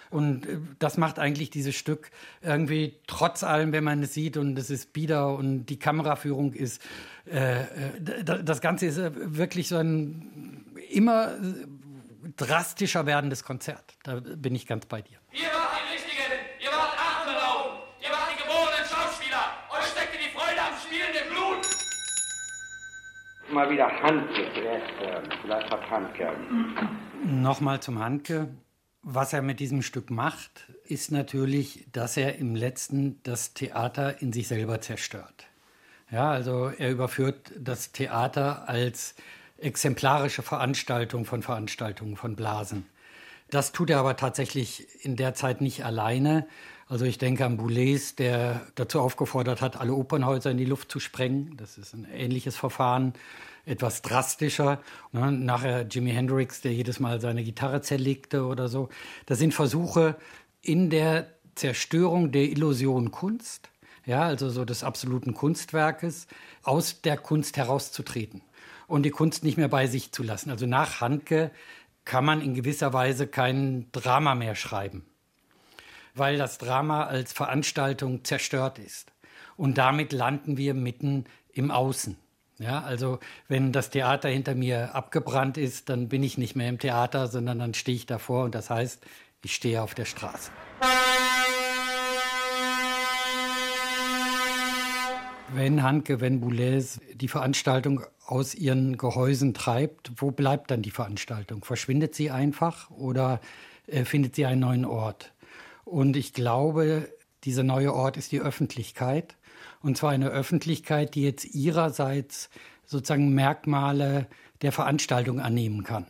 Und äh, das macht eigentlich dieses Stück irgendwie trotz allem, wenn man es sieht und es ist bieder und die Kameraführung ist, äh, äh das Ganze ist äh, wirklich so ein immer drastischer werdendes Konzert. Da bin ich ganz bei dir. Ihr wart die Richtigen, ihr wart Atemberaubend, ihr wart die geborenen Schauspieler, euch steckte die Freude am Spielen im Blut. Mal wieder Handke zuerst hören, vielleicht hat Handke. Nochmal zum Handke. Was er mit diesem Stück macht, ist natürlich, dass er im letzten das Theater in sich selber zerstört. Ja, also er überführt das Theater als exemplarische Veranstaltung von Veranstaltungen von Blasen. Das tut er aber tatsächlich in der Zeit nicht alleine. Also ich denke an Boulez, der dazu aufgefordert hat, alle Opernhäuser in die Luft zu sprengen. Das ist ein ähnliches Verfahren etwas drastischer. Ne? Nachher Jimi Hendrix, der jedes Mal seine Gitarre zerlegte oder so. Das sind Versuche in der Zerstörung der Illusion Kunst, ja, also so des absoluten Kunstwerkes, aus der Kunst herauszutreten und die Kunst nicht mehr bei sich zu lassen. Also nach Handke kann man in gewisser Weise kein Drama mehr schreiben, weil das Drama als Veranstaltung zerstört ist. Und damit landen wir mitten im Außen. Ja, also wenn das Theater hinter mir abgebrannt ist, dann bin ich nicht mehr im Theater, sondern dann stehe ich davor und das heißt, ich stehe auf der Straße. Wenn Hanke, wenn Boulez die Veranstaltung aus ihren Gehäusen treibt, wo bleibt dann die Veranstaltung? Verschwindet sie einfach oder äh, findet sie einen neuen Ort? Und ich glaube, dieser neue Ort ist die Öffentlichkeit. Und zwar eine Öffentlichkeit, die jetzt ihrerseits sozusagen Merkmale der Veranstaltung annehmen kann.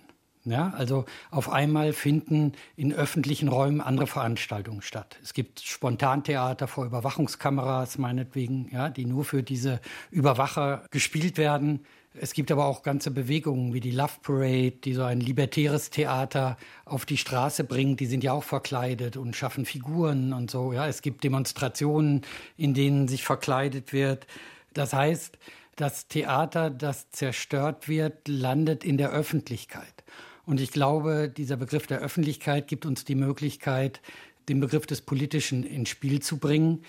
Ja, also auf einmal finden in öffentlichen Räumen andere Veranstaltungen statt. Es gibt Spontantheater vor Überwachungskameras meinetwegen, ja, die nur für diese Überwacher gespielt werden. Es gibt aber auch ganze Bewegungen wie die Love Parade, die so ein libertäres Theater auf die Straße bringt. Die sind ja auch verkleidet und schaffen Figuren und so. Ja, es gibt Demonstrationen, in denen sich verkleidet wird. Das heißt, das Theater, das zerstört wird, landet in der Öffentlichkeit. Und ich glaube, dieser Begriff der Öffentlichkeit gibt uns die Möglichkeit, den Begriff des Politischen ins Spiel zu bringen.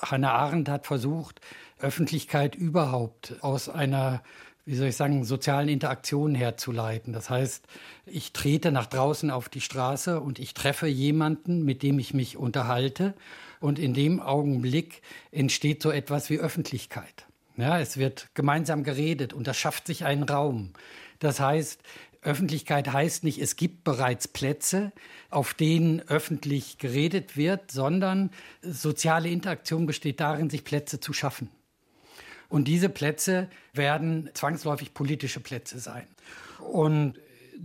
Hannah Arendt hat versucht, Öffentlichkeit überhaupt aus einer wie soll ich sagen, sozialen Interaktionen herzuleiten. Das heißt, ich trete nach draußen auf die Straße und ich treffe jemanden, mit dem ich mich unterhalte. Und in dem Augenblick entsteht so etwas wie Öffentlichkeit. Ja, es wird gemeinsam geredet und das schafft sich einen Raum. Das heißt, Öffentlichkeit heißt nicht, es gibt bereits Plätze, auf denen öffentlich geredet wird, sondern soziale Interaktion besteht darin, sich Plätze zu schaffen. Und diese Plätze werden zwangsläufig politische Plätze sein. Und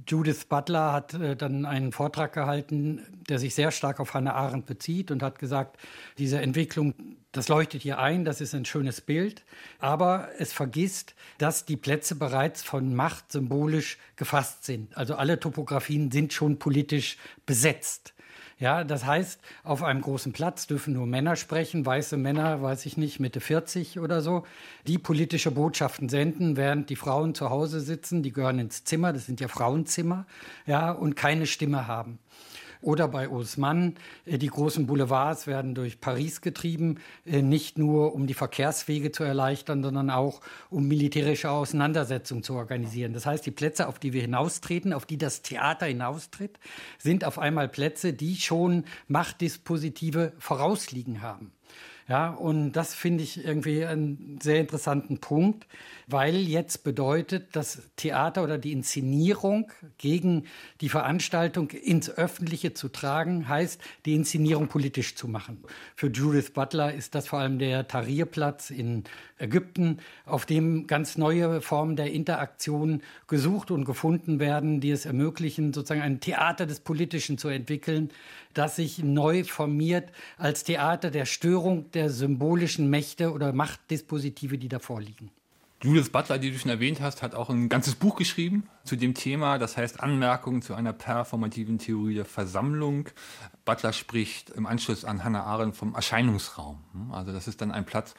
Judith Butler hat äh, dann einen Vortrag gehalten, der sich sehr stark auf Hannah Arendt bezieht und hat gesagt, diese Entwicklung, das leuchtet hier ein, das ist ein schönes Bild, aber es vergisst, dass die Plätze bereits von Macht symbolisch gefasst sind. Also alle Topografien sind schon politisch besetzt. Ja, das heißt, auf einem großen Platz dürfen nur Männer sprechen, weiße Männer, weiß ich nicht, Mitte 40 oder so, die politische Botschaften senden, während die Frauen zu Hause sitzen, die gehören ins Zimmer, das sind ja Frauenzimmer, ja, und keine Stimme haben. Oder bei Osman, äh, die großen Boulevards werden durch Paris getrieben, äh, nicht nur um die Verkehrswege zu erleichtern, sondern auch um militärische Auseinandersetzungen zu organisieren. Das heißt, die Plätze, auf die wir hinaustreten, auf die das Theater hinaustritt, sind auf einmal Plätze, die schon Machtdispositive vorausliegen haben. Ja, und das finde ich irgendwie einen sehr interessanten Punkt, weil jetzt bedeutet, das Theater oder die Inszenierung gegen die Veranstaltung ins Öffentliche zu tragen, heißt, die Inszenierung politisch zu machen. Für Judith Butler ist das vor allem der Tahrirplatz in Ägypten, auf dem ganz neue Formen der Interaktion gesucht und gefunden werden, die es ermöglichen, sozusagen ein Theater des Politischen zu entwickeln, das sich neu formiert als Theater der Störung der symbolischen Mächte oder Machtdispositive, die davor liegen. Judith Butler, die du schon erwähnt hast, hat auch ein ganzes Buch geschrieben zu dem Thema, das heißt Anmerkungen zu einer performativen Theorie der Versammlung. Butler spricht im Anschluss an Hannah Arendt vom Erscheinungsraum. Also das ist dann ein Platz,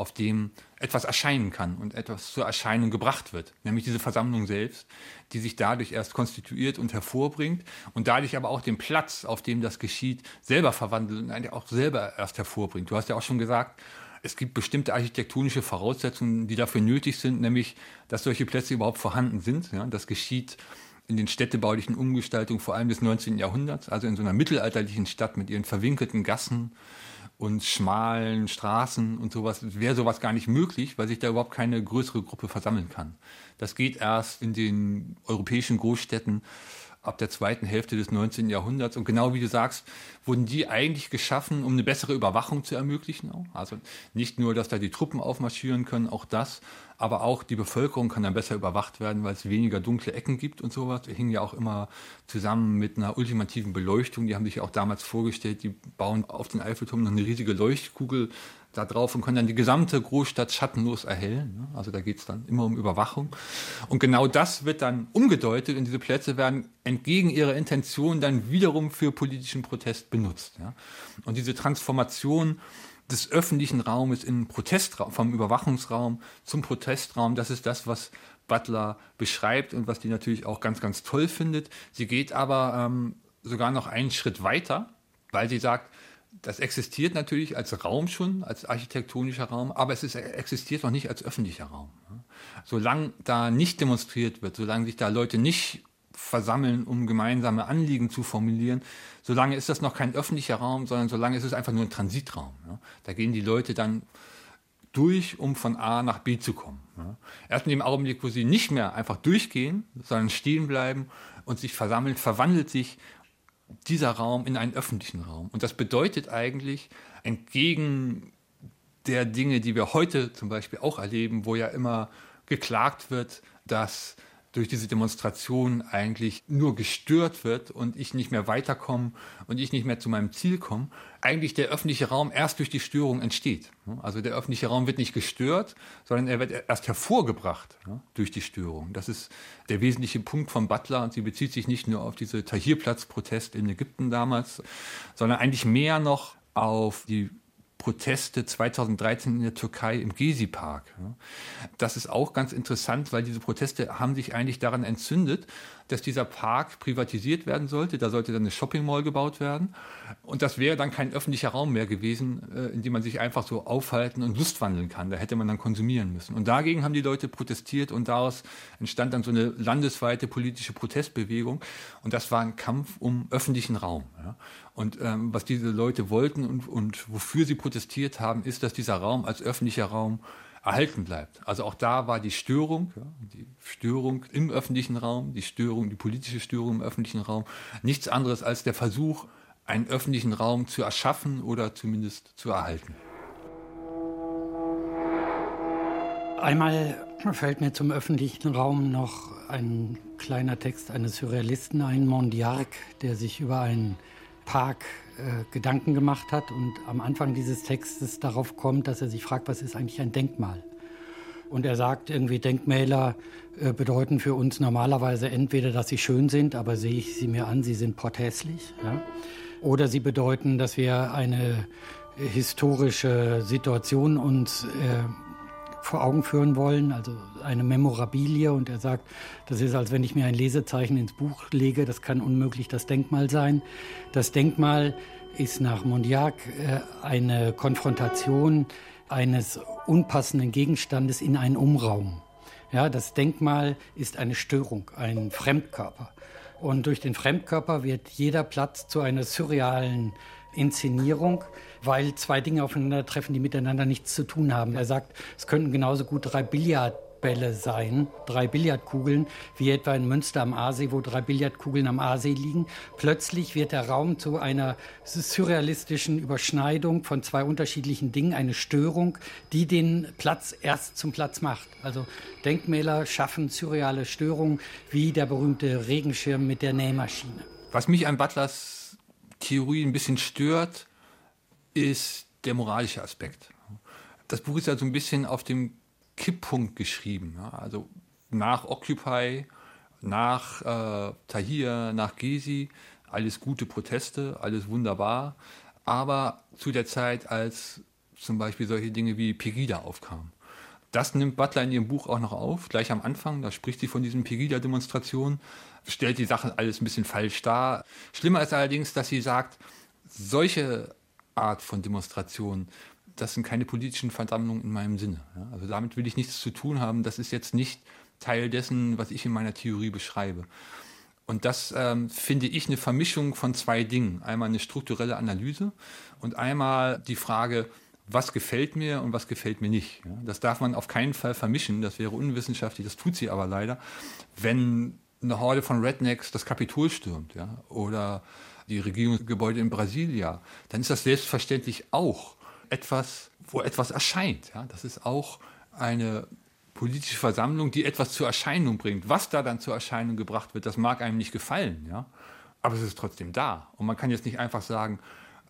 auf dem etwas erscheinen kann und etwas zur Erscheinung gebracht wird, nämlich diese Versammlung selbst, die sich dadurch erst konstituiert und hervorbringt und dadurch aber auch den Platz, auf dem das geschieht, selber verwandelt und eigentlich auch selber erst hervorbringt. Du hast ja auch schon gesagt, es gibt bestimmte architektonische Voraussetzungen, die dafür nötig sind, nämlich, dass solche Plätze überhaupt vorhanden sind. Ja, das geschieht in den städtebaulichen Umgestaltungen vor allem des 19. Jahrhunderts, also in so einer mittelalterlichen Stadt mit ihren verwinkelten Gassen, und schmalen Straßen und sowas wäre sowas gar nicht möglich, weil sich da überhaupt keine größere Gruppe versammeln kann. Das geht erst in den europäischen Großstädten ab der zweiten Hälfte des 19. Jahrhunderts. Und genau wie du sagst, wurden die eigentlich geschaffen, um eine bessere Überwachung zu ermöglichen. Also nicht nur, dass da die Truppen aufmarschieren können, auch das, aber auch die Bevölkerung kann dann besser überwacht werden, weil es weniger dunkle Ecken gibt und sowas. Das hing ja auch immer zusammen mit einer ultimativen Beleuchtung. Die haben sich auch damals vorgestellt, die bauen auf den Eiffelturm noch eine riesige Leuchtkugel da drauf und können dann die gesamte Großstadt schattenlos erhellen. Ne? Also da geht es dann immer um Überwachung. Und genau das wird dann umgedeutet und diese Plätze werden entgegen ihrer Intention dann wiederum für politischen Protest benutzt. Und diese Transformation des öffentlichen Raumes in Protestraum, vom Überwachungsraum zum Protestraum, das ist das, was Butler beschreibt und was die natürlich auch ganz, ganz toll findet. Sie geht aber ähm, sogar noch einen Schritt weiter, weil sie sagt, das existiert natürlich als Raum schon, als architektonischer Raum, aber es ist, existiert noch nicht als öffentlicher Raum. Solange da nicht demonstriert wird, solange sich da Leute nicht versammeln, um gemeinsame Anliegen zu formulieren, solange ist das noch kein öffentlicher Raum, sondern solange ist es einfach nur ein Transitraum. Da gehen die Leute dann durch, um von A nach B zu kommen. Erst in dem Augenblick, wo sie nicht mehr einfach durchgehen, sondern stehen bleiben und sich versammeln, verwandelt sich dieser Raum in einen öffentlichen Raum. Und das bedeutet eigentlich, entgegen der Dinge, die wir heute zum Beispiel auch erleben, wo ja immer geklagt wird, dass durch diese Demonstration eigentlich nur gestört wird und ich nicht mehr weiterkomme und ich nicht mehr zu meinem Ziel komme, eigentlich der öffentliche Raum erst durch die Störung entsteht. Also der öffentliche Raum wird nicht gestört, sondern er wird erst hervorgebracht durch die Störung. Das ist der wesentliche Punkt von Butler und sie bezieht sich nicht nur auf diese Tahrirplatz-Protest in Ägypten damals, sondern eigentlich mehr noch auf die Proteste 2013 in der Türkei im Gezi-Park. Das ist auch ganz interessant, weil diese Proteste haben sich eigentlich daran entzündet, dass dieser Park privatisiert werden sollte. Da sollte dann eine Shopping Mall gebaut werden. Und das wäre dann kein öffentlicher Raum mehr gewesen, äh, in dem man sich einfach so aufhalten und Lust wandeln kann. Da hätte man dann konsumieren müssen. Und dagegen haben die Leute protestiert und daraus entstand dann so eine landesweite politische Protestbewegung. Und das war ein Kampf um öffentlichen Raum. Und ähm, was diese Leute wollten und, und wofür sie protestiert haben, ist, dass dieser Raum als öffentlicher Raum erhalten bleibt. Also auch da war die Störung, ja, die Störung im öffentlichen Raum, die Störung, die politische Störung im öffentlichen Raum, nichts anderes als der Versuch, einen öffentlichen Raum zu erschaffen oder zumindest zu erhalten. Einmal fällt mir zum öffentlichen Raum noch ein kleiner Text eines Surrealisten ein, Mondiarc, der sich über einen Park äh, Gedanken gemacht hat und am Anfang dieses Textes darauf kommt, dass er sich fragt, was ist eigentlich ein Denkmal? Und er sagt irgendwie, Denkmäler äh, bedeuten für uns normalerweise entweder, dass sie schön sind, aber sehe ich sie mir an, sie sind porthässlich. Ja? Oder sie bedeuten, dass wir eine historische Situation uns äh, vor Augen führen wollen, also eine Memorabilie. Und er sagt, das ist, als wenn ich mir ein Lesezeichen ins Buch lege, das kann unmöglich das Denkmal sein. Das Denkmal ist nach Mondiac äh, eine Konfrontation eines unpassenden Gegenstandes in einen Umraum. Ja, das Denkmal ist eine Störung, ein Fremdkörper. Und durch den Fremdkörper wird jeder Platz zu einer surrealen Inszenierung, weil zwei Dinge aufeinandertreffen, die miteinander nichts zu tun haben. Er sagt, es könnten genauso gut drei Billard Bälle sein, drei Billardkugeln, wie etwa in Münster am Aasee, wo drei Billardkugeln am Aasee liegen. Plötzlich wird der Raum zu einer surrealistischen Überschneidung von zwei unterschiedlichen Dingen, eine Störung, die den Platz erst zum Platz macht. Also Denkmäler schaffen surreale Störungen, wie der berühmte Regenschirm mit der Nähmaschine. Was mich an Butlers Theorie ein bisschen stört, ist der moralische Aspekt. Das Buch ist ja so ein bisschen auf dem Kipppunkt geschrieben. Also nach Occupy, nach äh, Tahir, nach Gezi, alles gute Proteste, alles wunderbar. Aber zu der Zeit, als zum Beispiel solche Dinge wie Pegida aufkamen. Das nimmt Butler in ihrem Buch auch noch auf, gleich am Anfang. Da spricht sie von diesen Pegida-Demonstrationen, stellt die Sachen alles ein bisschen falsch dar. Schlimmer ist allerdings, dass sie sagt, solche Art von Demonstrationen das sind keine politischen Versammlungen in meinem Sinne. Also damit will ich nichts zu tun haben. Das ist jetzt nicht Teil dessen, was ich in meiner Theorie beschreibe. Und das ähm, finde ich eine Vermischung von zwei Dingen. Einmal eine strukturelle Analyse und einmal die Frage, was gefällt mir und was gefällt mir nicht. Das darf man auf keinen Fall vermischen. Das wäre unwissenschaftlich, das tut sie aber leider. Wenn eine Horde von Rednecks das Kapitol stürmt ja, oder die Regierungsgebäude in Brasilia, dann ist das selbstverständlich auch etwas, wo etwas erscheint. Ja? Das ist auch eine politische Versammlung, die etwas zur Erscheinung bringt. Was da dann zur Erscheinung gebracht wird, das mag einem nicht gefallen, ja. Aber es ist trotzdem da. Und man kann jetzt nicht einfach sagen,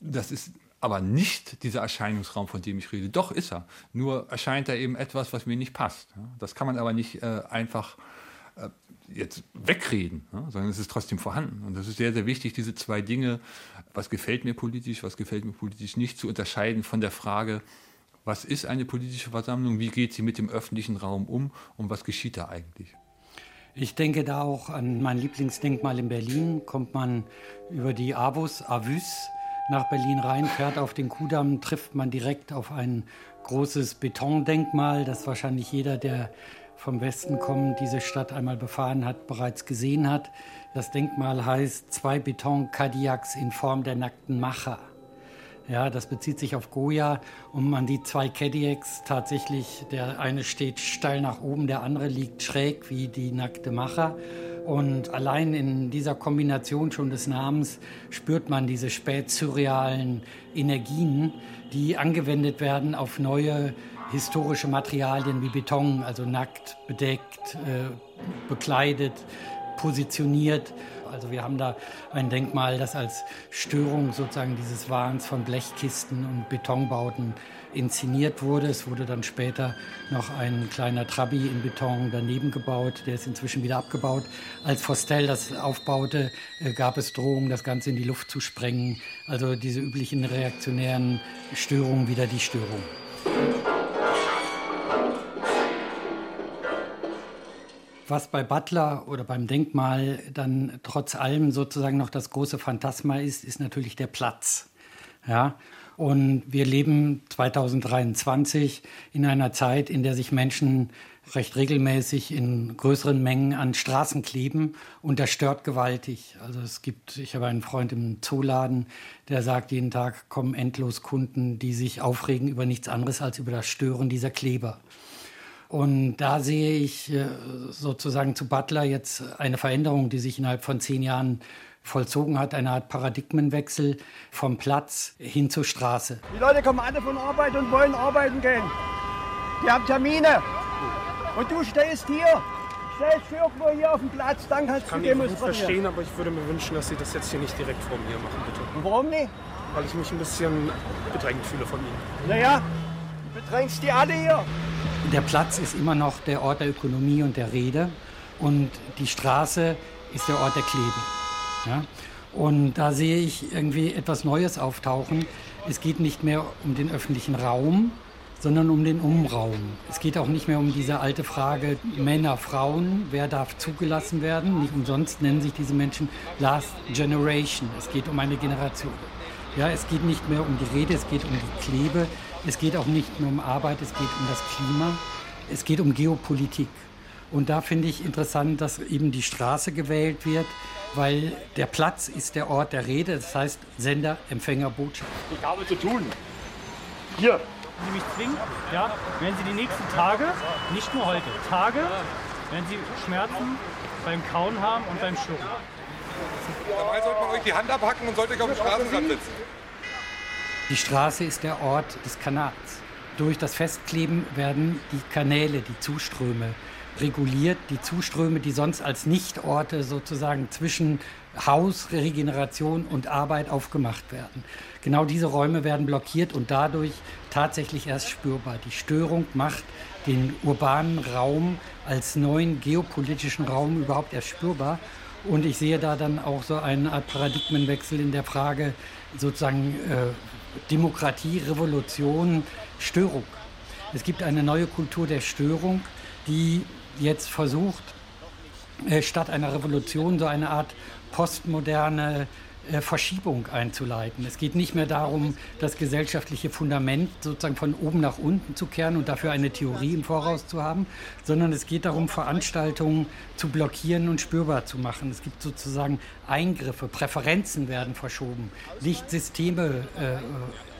das ist aber nicht dieser Erscheinungsraum, von dem ich rede. Doch ist er. Nur erscheint da eben etwas, was mir nicht passt. Das kann man aber nicht äh, einfach äh, jetzt wegreden, ja, sondern es ist trotzdem vorhanden. Und das ist sehr, sehr wichtig, diese zwei Dinge, was gefällt mir politisch, was gefällt mir politisch nicht, zu unterscheiden von der Frage, was ist eine politische Versammlung, wie geht sie mit dem öffentlichen Raum um und was geschieht da eigentlich. Ich denke da auch an mein Lieblingsdenkmal in Berlin. Kommt man über die Avus, Avus nach Berlin rein, fährt auf den Kudamm, trifft man direkt auf ein großes Betondenkmal, das wahrscheinlich jeder, der vom Westen kommen, diese Stadt einmal befahren hat, bereits gesehen hat. Das Denkmal heißt zwei Beton-Kadiaks in Form der nackten Macher. Ja, das bezieht sich auf Goya und man die zwei Cadillacs tatsächlich, der eine steht steil nach oben, der andere liegt schräg wie die nackte Macher. Und allein in dieser Kombination schon des Namens spürt man diese spätsurrealen Energien, die angewendet werden auf neue historische Materialien wie Beton, also nackt, bedeckt, äh, bekleidet, positioniert. Also wir haben da ein Denkmal, das als Störung sozusagen dieses Wahns von Blechkisten und Betonbauten inszeniert wurde. Es wurde dann später noch ein kleiner Trabi in Beton daneben gebaut, der ist inzwischen wieder abgebaut. Als Forstel das aufbaute, äh, gab es Drohungen, das Ganze in die Luft zu sprengen. Also diese üblichen reaktionären Störungen wieder die Störung. Was bei Butler oder beim Denkmal dann trotz allem sozusagen noch das große Phantasma ist, ist natürlich der Platz. Ja, und wir leben 2023 in einer Zeit, in der sich Menschen recht regelmäßig in größeren Mengen an Straßen kleben und das stört gewaltig. Also es gibt, ich habe einen Freund im Zooladen, der sagt, jeden Tag kommen endlos Kunden, die sich aufregen über nichts anderes als über das Stören dieser Kleber. Und da sehe ich äh, sozusagen zu Butler jetzt eine Veränderung, die sich innerhalb von zehn Jahren vollzogen hat, eine Art Paradigmenwechsel vom Platz hin zur Straße. Die Leute kommen alle von Arbeit und wollen arbeiten gehen. Die haben Termine. Und du stehst hier, stehst irgendwo hier auf dem Platz, dann kannst Ich kann du ihn gut demonstrieren. verstehen, aber ich würde mir wünschen, dass Sie das jetzt hier nicht direkt vor mir machen, bitte. Und warum nicht? Weil ich mich ein bisschen bedrängt fühle von Ihnen. Naja, du bedrängst die alle hier. Der Platz ist immer noch der Ort der Ökonomie und der Rede und die Straße ist der Ort der Klebe. Ja? Und da sehe ich irgendwie etwas Neues auftauchen. Es geht nicht mehr um den öffentlichen Raum, sondern um den Umraum. Es geht auch nicht mehr um diese alte Frage Männer, Frauen, wer darf zugelassen werden. Nicht umsonst nennen sich diese Menschen Last Generation. Es geht um eine Generation. Ja, es geht nicht mehr um die Rede, es geht um die Klebe, es geht auch nicht mehr um Arbeit, es geht um das Klima, es geht um Geopolitik. Und da finde ich interessant, dass eben die Straße gewählt wird, weil der Platz ist der Ort der Rede, das heißt Sender, Empfänger, Botschaft. Ich habe zu tun. Hier. Sie mich zwingen, ja, wenn Sie die nächsten Tage, nicht nur heute, Tage, wenn Sie Schmerzen beim Kauen haben und beim Schlucken. Dabei sollte man euch die Hand abhacken und sollte euch auf den Straßenrand setzen. Die Straße ist der Ort des Kanals. Durch das Festkleben werden die Kanäle, die Zuströme reguliert, die Zuströme, die sonst als Nichtorte sozusagen zwischen Haus, Regeneration und Arbeit aufgemacht werden. Genau diese Räume werden blockiert und dadurch tatsächlich erst spürbar. Die Störung macht den urbanen Raum als neuen geopolitischen Raum überhaupt erst spürbar. Und ich sehe da dann auch so eine Art Paradigmenwechsel in der Frage sozusagen äh, Demokratie, Revolution, Störung. Es gibt eine neue Kultur der Störung, die jetzt versucht, äh, statt einer Revolution so eine Art postmoderne Verschiebung einzuleiten. Es geht nicht mehr darum, das gesellschaftliche Fundament sozusagen von oben nach unten zu kehren und dafür eine Theorie im Voraus zu haben, sondern es geht darum, Veranstaltungen zu blockieren und spürbar zu machen. Es gibt sozusagen Eingriffe, Präferenzen werden verschoben, Lichtsysteme äh,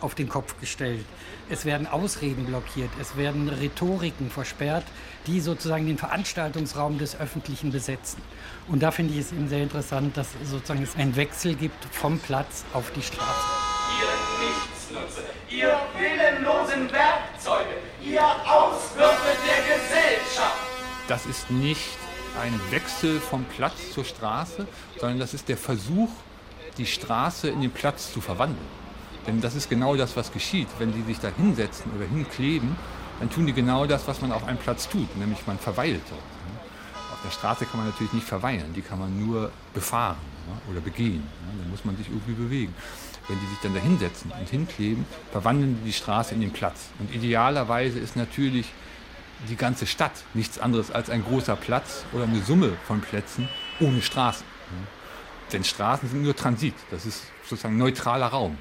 auf den Kopf gestellt. Es werden Ausreden blockiert, es werden Rhetoriken versperrt, die sozusagen den Veranstaltungsraum des Öffentlichen besetzen. Und da finde ich es eben sehr interessant, dass sozusagen es einen Wechsel gibt vom Platz auf die Straße. Ihr Nichtsnutze, ihr willenlosen Werkzeuge, ihr Auswürfe der Gesellschaft. Das ist nicht ein Wechsel vom Platz zur Straße, sondern das ist der Versuch, die Straße in den Platz zu verwandeln. Denn das ist genau das, was geschieht. Wenn die sich da hinsetzen oder hinkleben, dann tun die genau das, was man auf einem Platz tut, nämlich man verweilt dort. Auf der Straße kann man natürlich nicht verweilen, die kann man nur befahren oder begehen. Dann muss man sich irgendwie bewegen. Wenn die sich dann da hinsetzen und hinkleben, verwandeln die die Straße in den Platz. Und idealerweise ist natürlich die ganze Stadt nichts anderes als ein großer Platz oder eine Summe von Plätzen ohne Straßen. Denn Straßen sind nur Transit. Das ist sozusagen neutraler Raum.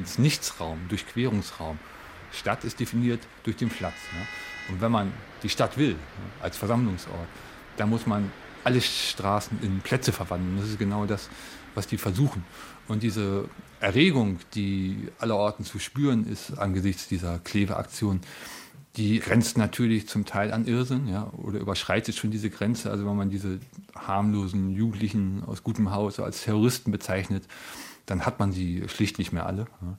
Das Nichtsraum, Durchquerungsraum. Stadt ist definiert durch den Platz. Ja. Und wenn man die Stadt will, ja, als Versammlungsort, dann muss man alle Straßen in Plätze verwandeln. Das ist genau das, was die versuchen. Und diese Erregung, die allerorten zu spüren ist angesichts dieser Klebeaktion, die grenzt natürlich zum Teil an Irrsinn ja, oder überschreitet schon diese Grenze. Also wenn man diese harmlosen Jugendlichen aus gutem Haus als Terroristen bezeichnet, dann hat man sie schlicht nicht mehr alle. Ja.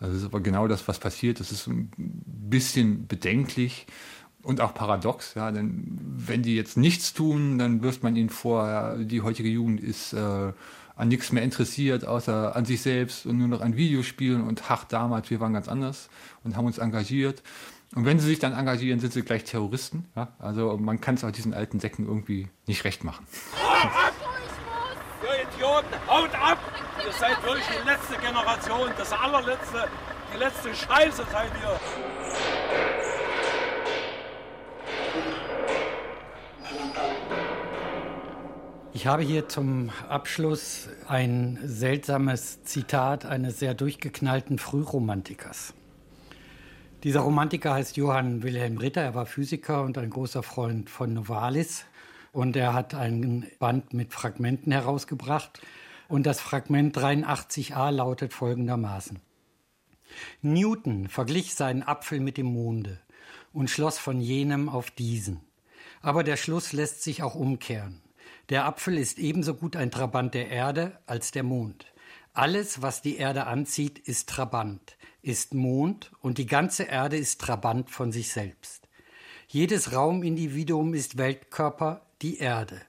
Also das ist aber genau das, was passiert. Das ist ein bisschen bedenklich und auch paradox. Ja, denn wenn die jetzt nichts tun, dann wirft man ihnen vor, ja, die heutige Jugend ist äh, an nichts mehr interessiert, außer an sich selbst und nur noch an Videospielen und ach, damals, wir waren ganz anders und haben uns engagiert. Und wenn sie sich dann engagieren, sind sie gleich Terroristen. Ja? Also man kann es auch diesen alten Säcken irgendwie nicht recht machen. Ihr Idioten, haut ab! Ihr seid wirklich die letzte Generation, das allerletzte, die letzte Scheiße seid ihr. Ich habe hier zum Abschluss ein seltsames Zitat eines sehr durchgeknallten Frühromantikers. Dieser Romantiker heißt Johann Wilhelm Ritter, er war Physiker und ein großer Freund von Novalis und er hat einen Band mit Fragmenten herausgebracht und das Fragment 83a lautet folgendermaßen. Newton verglich seinen Apfel mit dem Monde und schloss von jenem auf diesen. Aber der Schluss lässt sich auch umkehren. Der Apfel ist ebenso gut ein Trabant der Erde als der Mond. Alles, was die Erde anzieht, ist Trabant, ist Mond und die ganze Erde ist Trabant von sich selbst. Jedes Raumindividuum ist Weltkörper, die Erde,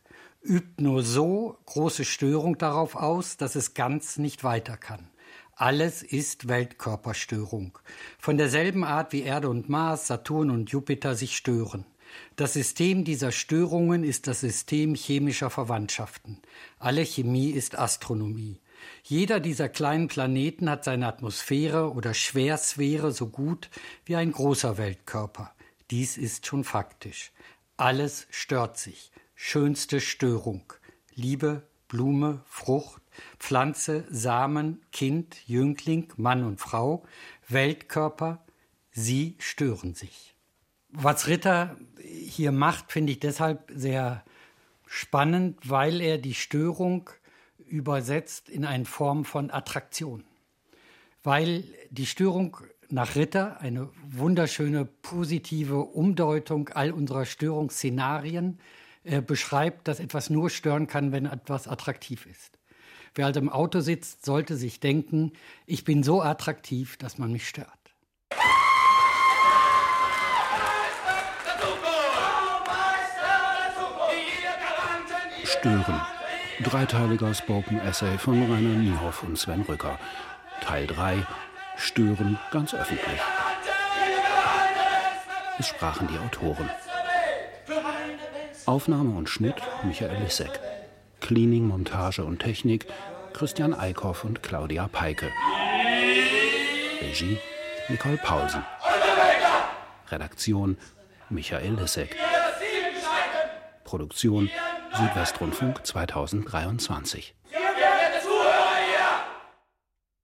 übt nur so große Störung darauf aus, dass es ganz nicht weiter kann. Alles ist Weltkörperstörung. Von derselben Art wie Erde und Mars, Saturn und Jupiter sich stören. Das System dieser Störungen ist das System chemischer Verwandtschaften. Alle Chemie ist Astronomie. Jeder dieser kleinen Planeten hat seine Atmosphäre oder Schwersphäre so gut wie ein großer Weltkörper. Dies ist schon faktisch. Alles stört sich. Schönste Störung. Liebe, Blume, Frucht, Pflanze, Samen, Kind, Jüngling, Mann und Frau, Weltkörper, sie stören sich. Was Ritter hier macht, finde ich deshalb sehr spannend, weil er die Störung übersetzt in eine Form von Attraktion. Weil die Störung nach Ritter eine wunderschöne positive Umdeutung all unserer Störungsszenarien beschreibt, dass etwas nur stören kann, wenn etwas attraktiv ist. Wer also im Auto sitzt, sollte sich denken, ich bin so attraktiv, dass man mich stört. Stören. Dreiteiliger Spoken Essay von Rainer Niehoff und Sven Rücker. Teil 3. Stören ganz öffentlich. Es sprachen die Autoren. Aufnahme und Schnitt Michael Lissek. Cleaning, Montage und Technik Christian Eickhoff und Claudia Peike. Regie Nicole Paulsen. Redaktion Michael Lissek. Produktion Südwestrundfunk 2023